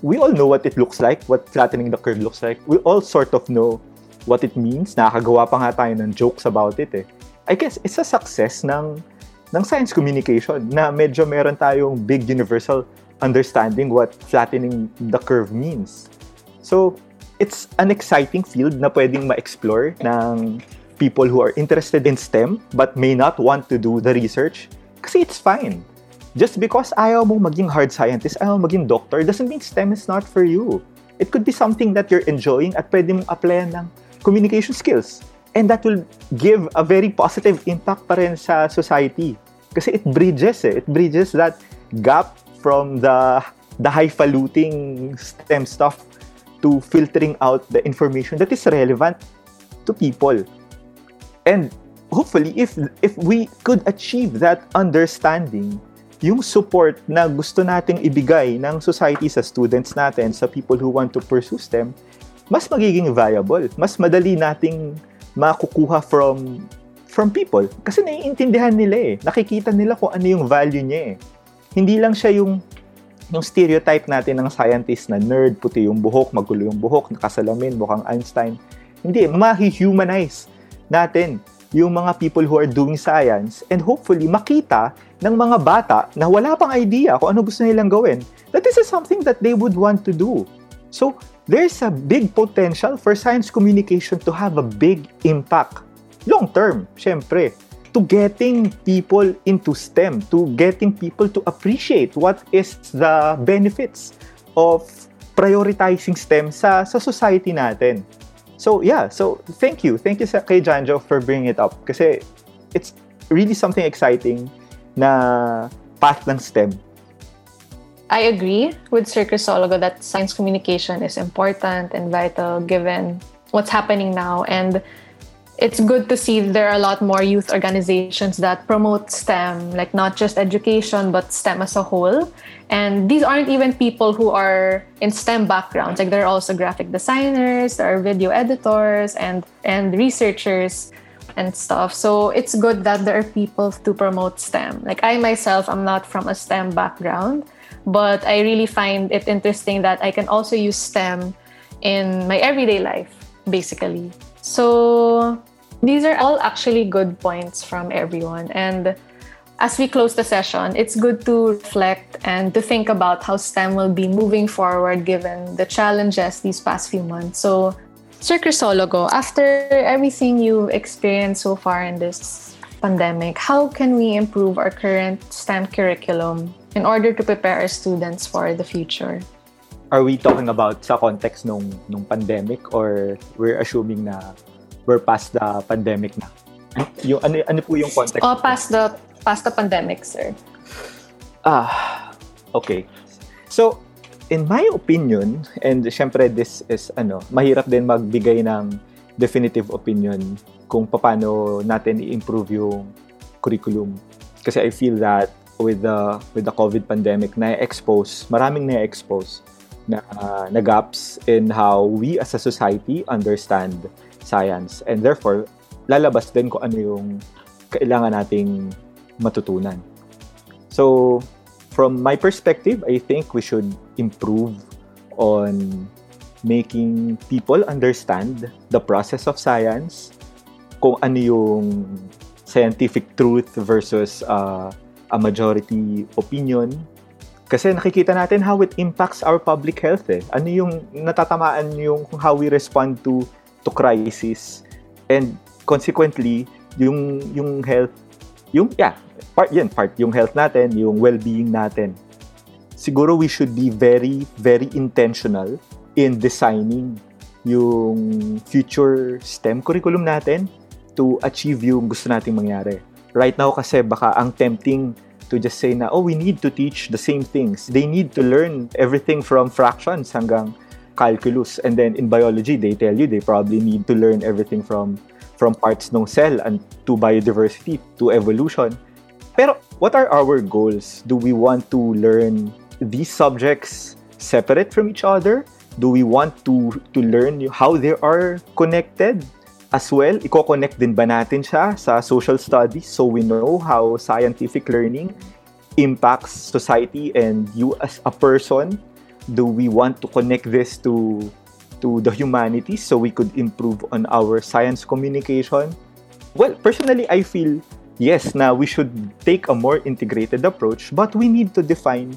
we all know what it looks like what flattening the curve looks like. We all sort of know what it means. Nakakagawa pa nga tayo ng jokes about it eh. I guess it's a success ng ng science communication na medyo meron tayong big universal understanding what flattening the curve means. So, it's an exciting field na pwedeng ma-explore ng people who are interested in STEM but may not want to do the research kasi it's fine. Just because ayaw mong maging hard scientist, ayaw mong maging doctor, doesn't mean STEM is not for you. It could be something that you're enjoying at pwede mong applyan ng communication skills. And that will give a very positive impact pa rin sa society. Kasi it bridges eh. It bridges that gap from the the highfalutin STEM stuff to filtering out the information that is relevant to people. And hopefully, if if we could achieve that understanding, yung support na gusto nating ibigay ng society sa students natin, sa people who want to pursue STEM, mas magiging viable. Mas madali nating makukuha from from people. Kasi naiintindihan nila eh. Nakikita nila kung ano yung value niya eh. Hindi lang siya yung yung stereotype natin ng scientist na nerd, puti yung buhok, magulo yung buhok, nakasalamin, mukhang Einstein. Hindi, ma-humanize natin yung mga people who are doing science and hopefully makita ng mga bata na wala pang idea kung ano gusto nilang gawin that this is something that they would want to do. So, there's a big potential for science communication to have a big impact. Long term, syempre to getting people into STEM, to getting people to appreciate what is the benefits of prioritizing STEM sa, sa society natin. So yeah, so thank you. Thank you sa kay Janjo for bringing it up kasi it's really something exciting na path ng STEM. I agree with Sir Crisologo that science communication is important and vital given what's happening now and it's good to see there are a lot more youth organizations that promote STEM, like not just education, but STEM as a whole. And these aren't even people who are in STEM backgrounds. Like there are also graphic designers, there are video editors, and and researchers and stuff. So it's good that there are people to promote STEM. Like I myself, I'm not from a STEM background, but I really find it interesting that I can also use STEM in my everyday life, basically. So these are all actually good points from everyone. And as we close the session, it's good to reflect and to think about how STEM will be moving forward given the challenges these past few months. So, Sir Crisologo, after everything you've experienced so far in this pandemic, how can we improve our current STEM curriculum in order to prepare our students for the future? Are we talking about sa context nung, nung pandemic or we're assuming na we're past the pandemic na. Yung ano ano po yung context? Oh, past the past the pandemic, sir. Ah, okay. So, in my opinion, and syempre this is ano, mahirap din magbigay ng definitive opinion kung paano natin i-improve yung curriculum. Kasi I feel that with the with the COVID pandemic na expose, maraming na expose na na gaps in how we as a society understand science. And therefore, lalabas din kung ano yung kailangan nating matutunan. So, from my perspective, I think we should improve on making people understand the process of science, kung ano yung scientific truth versus uh, a majority opinion. Kasi nakikita natin how it impacts our public health eh. Ano yung natatamaan yung how we respond to to crisis and consequently yung yung health yung yeah part yan part yung health natin yung well-being natin siguro we should be very very intentional in designing yung future STEM curriculum natin to achieve yung gusto nating mangyari right now kasi baka ang tempting to just say na oh we need to teach the same things. They need to learn everything from fractions hanggang calculus. And then in biology they tell you they probably need to learn everything from from parts ng cell and to biodiversity to evolution. Pero what are our goals? Do we want to learn these subjects separate from each other? Do we want to to learn how they are connected as well iko-connect din ba natin siya sa social studies so we know how scientific learning impacts society and you as a person do we want to connect this to to the humanities so we could improve on our science communication? Well, personally, I feel yes, na we should take a more integrated approach, but we need to define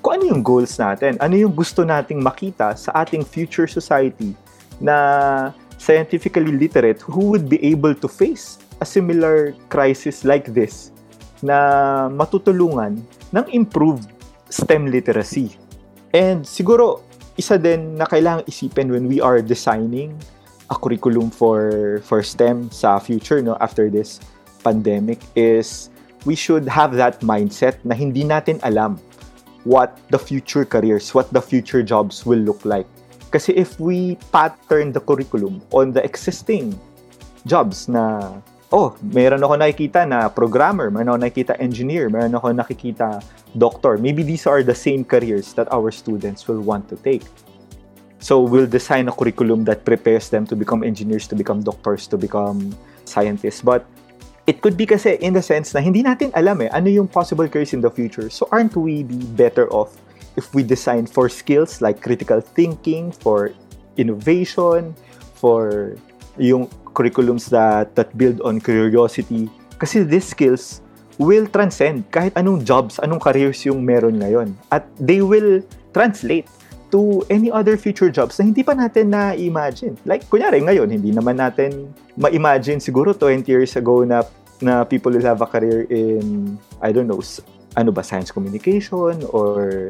kung ano yung goals natin, ano yung gusto nating makita sa ating future society na scientifically literate who would be able to face a similar crisis like this na matutulungan ng improved STEM literacy. And siguro, isa din na kailangang isipin when we are designing a curriculum for for STEM sa future no after this pandemic is we should have that mindset na hindi natin alam what the future careers, what the future jobs will look like. Kasi if we pattern the curriculum on the existing jobs na oh, meron ako nakikita na programmer, meron ako nakikita engineer, meron ako nakikita doctor. Maybe these are the same careers that our students will want to take. So we'll design a curriculum that prepares them to become engineers, to become doctors, to become scientists. But it could be kasi in the sense na hindi natin alam eh ano yung possible careers in the future. So aren't we be better off if we design for skills like critical thinking, for innovation, for yung curriculums that that build on curiosity kasi these skills will transcend kahit anong jobs, anong careers yung meron ngayon. At they will translate to any other future jobs na hindi pa natin na-imagine. Like, kunyari ngayon, hindi naman natin ma-imagine siguro 20 years ago na na people will have a career in, I don't know, ano ba, science communication or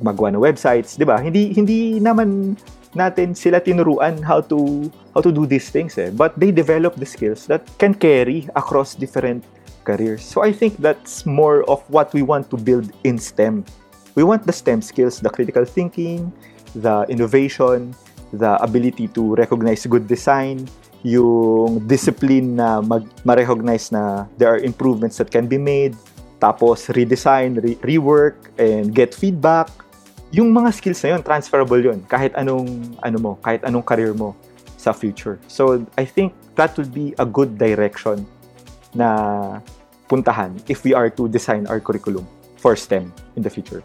magawa ng websites, 'di ba? Hindi hindi naman natin sila tinuruan how to how to do these things eh. But they develop the skills that can carry across different careers. So I think that's more of what we want to build in STEM we want the STEM skills, the critical thinking, the innovation, the ability to recognize good design, yung discipline na mag, ma-recognize na there are improvements that can be made, tapos redesign, re- rework, and get feedback. Yung mga skills na yun, transferable yun. Kahit anong, ano mo, kahit anong career mo sa future. So, I think that would be a good direction na puntahan if we are to design our curriculum for STEM in the future.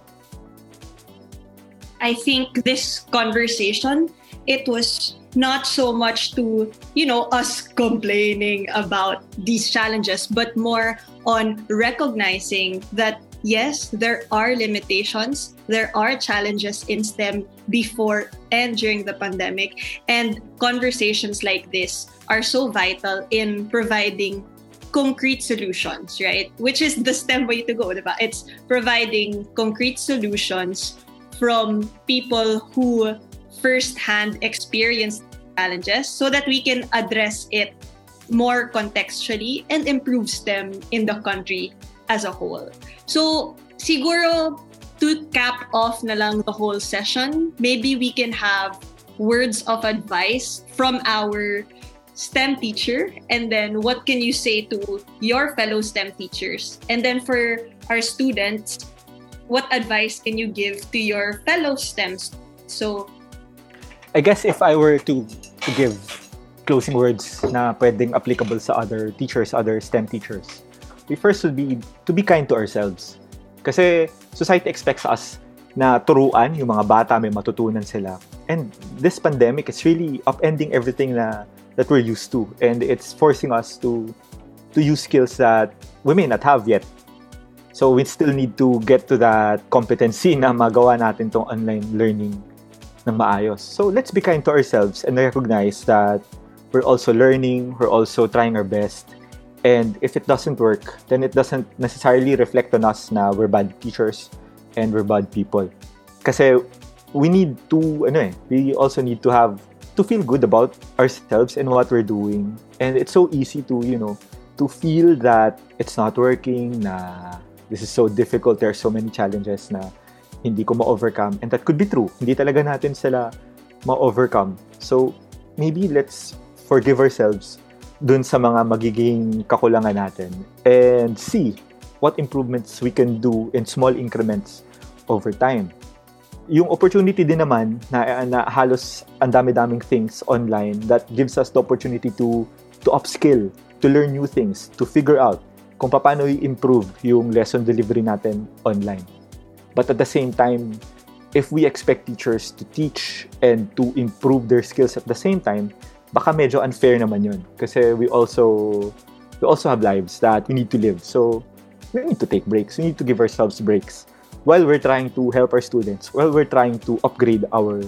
I think this conversation, it was not so much to, you know, us complaining about these challenges, but more on recognizing that yes, there are limitations, there are challenges in STEM before and during the pandemic. And conversations like this are so vital in providing concrete solutions, right? Which is the STEM way to go, diba? It's providing concrete solutions from people who firsthand experienced challenges so that we can address it more contextually and improves them in the country as a whole. So, siguro to cap off na lang the whole session, maybe we can have words of advice from our STEM teacher and then what can you say to your fellow STEM teachers? And then for our students, what advice can you give to your fellow STEMs? So, I guess if I were to, to give closing words na pwedeng applicable sa other teachers, other STEM teachers, we first would be to be kind to ourselves. Kasi society expects us na turuan yung mga bata, may matutunan sila. And this pandemic is really upending everything na that we're used to. And it's forcing us to to use skills that we may not have yet So we still need to get to that competency na magawa natin tong online learning ng maayos. So let's be kind to ourselves and recognize that we're also learning, we're also trying our best. And if it doesn't work, then it doesn't necessarily reflect on us na we're bad teachers and we're bad people. Kasi we need to, ano eh, we also need to have, to feel good about ourselves and what we're doing. And it's so easy to, you know, to feel that it's not working, na this is so difficult, there are so many challenges na hindi ko ma-overcome. And that could be true. Hindi talaga natin sila ma-overcome. So, maybe let's forgive ourselves dun sa mga magiging kakulangan natin and see what improvements we can do in small increments over time. Yung opportunity din naman na, na halos ang dami-daming things online that gives us the opportunity to to upskill, to learn new things, to figure out kung paano i-improve yung lesson delivery natin online. But at the same time, if we expect teachers to teach and to improve their skills at the same time, baka medyo unfair naman yun. Kasi we also we also have lives that we need to live. So we need to take breaks. We need to give ourselves breaks while we're trying to help our students, while we're trying to upgrade our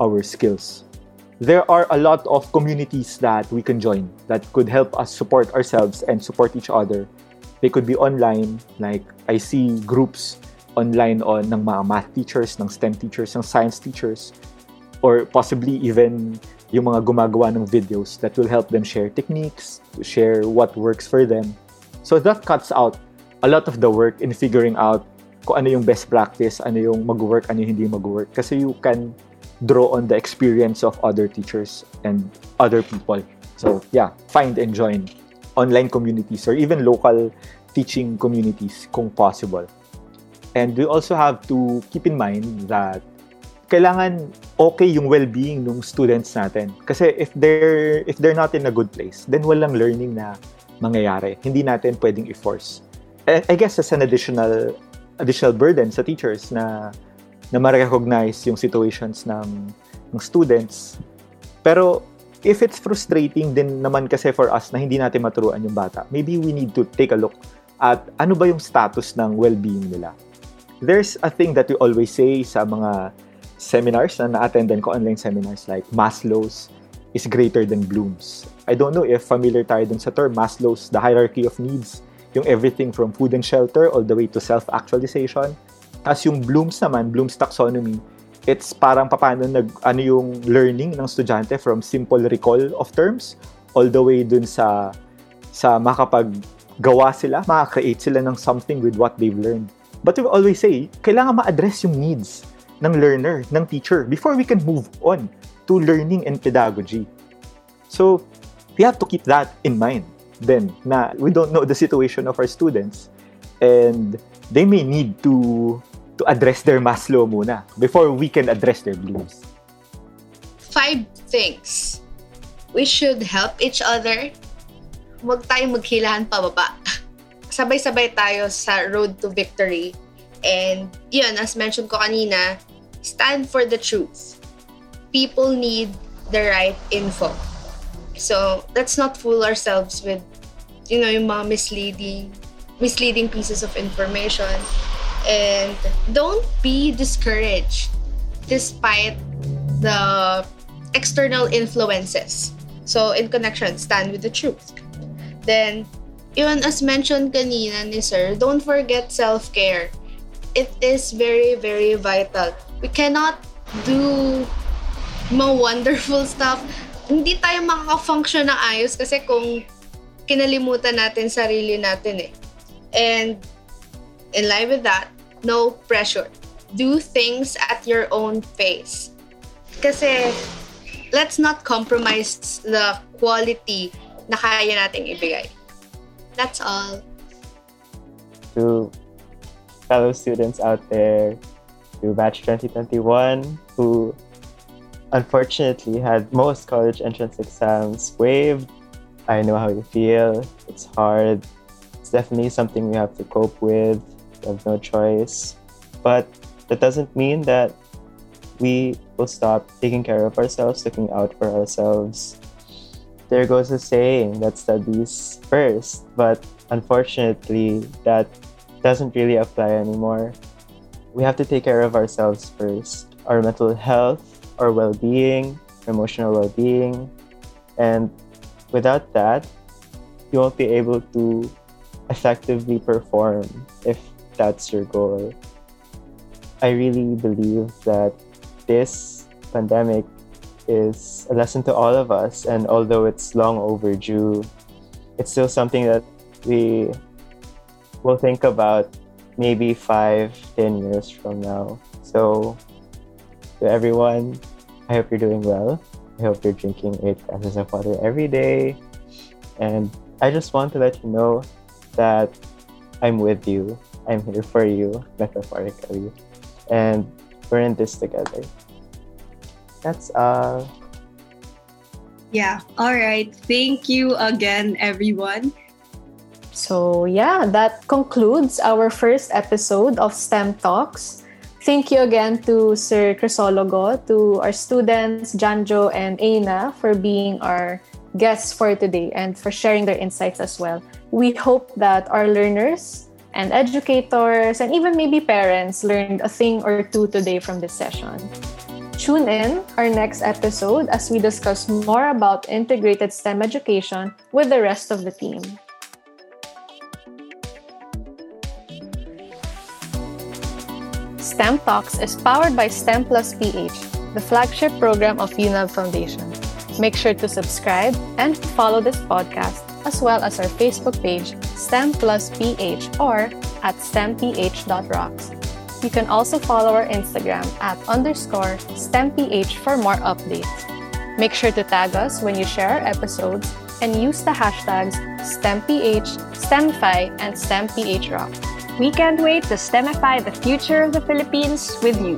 our skills. There are a lot of communities that we can join that could help us support ourselves and support each other They could be online, like I see groups online on ng mga math teachers, ng STEM teachers, ng science teachers, or possibly even yung mga gumagawa ng videos that will help them share techniques, share what works for them. So that cuts out a lot of the work in figuring out kung ano yung best practice, ano yung mag-work, ano yung hindi mag-work. Kasi you can draw on the experience of other teachers and other people. So yeah, find and join online communities or even local teaching communities kung possible. And we also have to keep in mind that kailangan okay yung well-being ng students natin. Kasi if they're if they're not in a good place, then walang learning na mangyayari. Hindi natin pwedeng i-force. I, guess as an additional additional burden sa teachers na na ma-recognize yung situations ng, ng students. Pero if it's frustrating din naman kasi for us na hindi natin maturuan yung bata, maybe we need to take a look at ano ba yung status ng well-being nila. There's a thing that we always say sa mga seminars na na-attendan ko, online seminars like Maslow's is greater than Bloom's. I don't know if familiar tayo dun sa term, Maslow's, the hierarchy of needs, yung everything from food and shelter all the way to self-actualization. As yung Bloom's naman, Bloom's taxonomy, it's parang paano nag, ano yung learning ng estudyante from simple recall of terms all the way dun sa sa makapaggawa sila, makakreate sila ng something with what they've learned. But we always say, kailangan ma-address yung needs ng learner, ng teacher, before we can move on to learning and pedagogy. So, we have to keep that in mind then na we don't know the situation of our students and they may need to to address their Maslow muna before we can address their Blooms. Five things. We should help each other. Huwag tayong maghilahan pababa. Sabay-sabay tayo sa road to victory. And yun, as mentioned ko kanina, stand for the truth. People need the right info. So, let's not fool ourselves with, you know, yung mga misleading, misleading pieces of information. And don't be discouraged despite the external influences. So, in connection, stand with the truth. Then, even as mentioned kanina ni Sir, don't forget self-care. It is very, very vital we cannot do mga wonderful stuff. Hindi tayo makaka-function na ayos kasi kung kinalimutan natin sarili natin eh. And in line with that, no pressure. Do things at your own pace. Kasi let's not compromise the quality na kaya nating ibigay. That's all. To fellow students out there, to batch 2021 who unfortunately had most college entrance exams waived. I know how you feel. It's hard. It's definitely something we have to cope with. We have no choice. But that doesn't mean that we will stop taking care of ourselves, looking out for ourselves. There goes a saying that studies first, but unfortunately, that doesn't really apply anymore we have to take care of ourselves first our mental health, our well being, emotional well being. And without that, you won't be able to effectively perform if that's your goal. I really believe that this pandemic is a lesson to all of us, and although it's long overdue, it's still something that we will think about maybe five, ten years from now. So, to everyone, I hope you're doing well. I hope you're drinking eight glasses of water every day. And I just want to let you know that I'm with you. I'm here for you, metaphorically. And we're in this together. That's all. Yeah. All right. Thank you again, everyone. So, yeah, that concludes our first episode of STEM Talks. Thank you again to Sir Crisologo, to our students, Janjo and Aina, for being our guests for today and for sharing their insights as well. We hope that our learners and educators and even maybe parents learned a thing or two today from this session. Tune in our next episode as we discuss more about integrated STEM education with the rest of the team. STEM Talks is powered by STEM Plus PH, the flagship program of UNAV Foundation. Make sure to subscribe and follow this podcast as well as our Facebook page, STEM Plus PH, or at stemph.rocks. You can also follow our Instagram at underscore STEMPH for more updates. Make sure to tag us when you share our episodes and use the hashtags STEMPH, STEMify, and STEMPHRock. We can't wait to STEMify the future of the Philippines with you.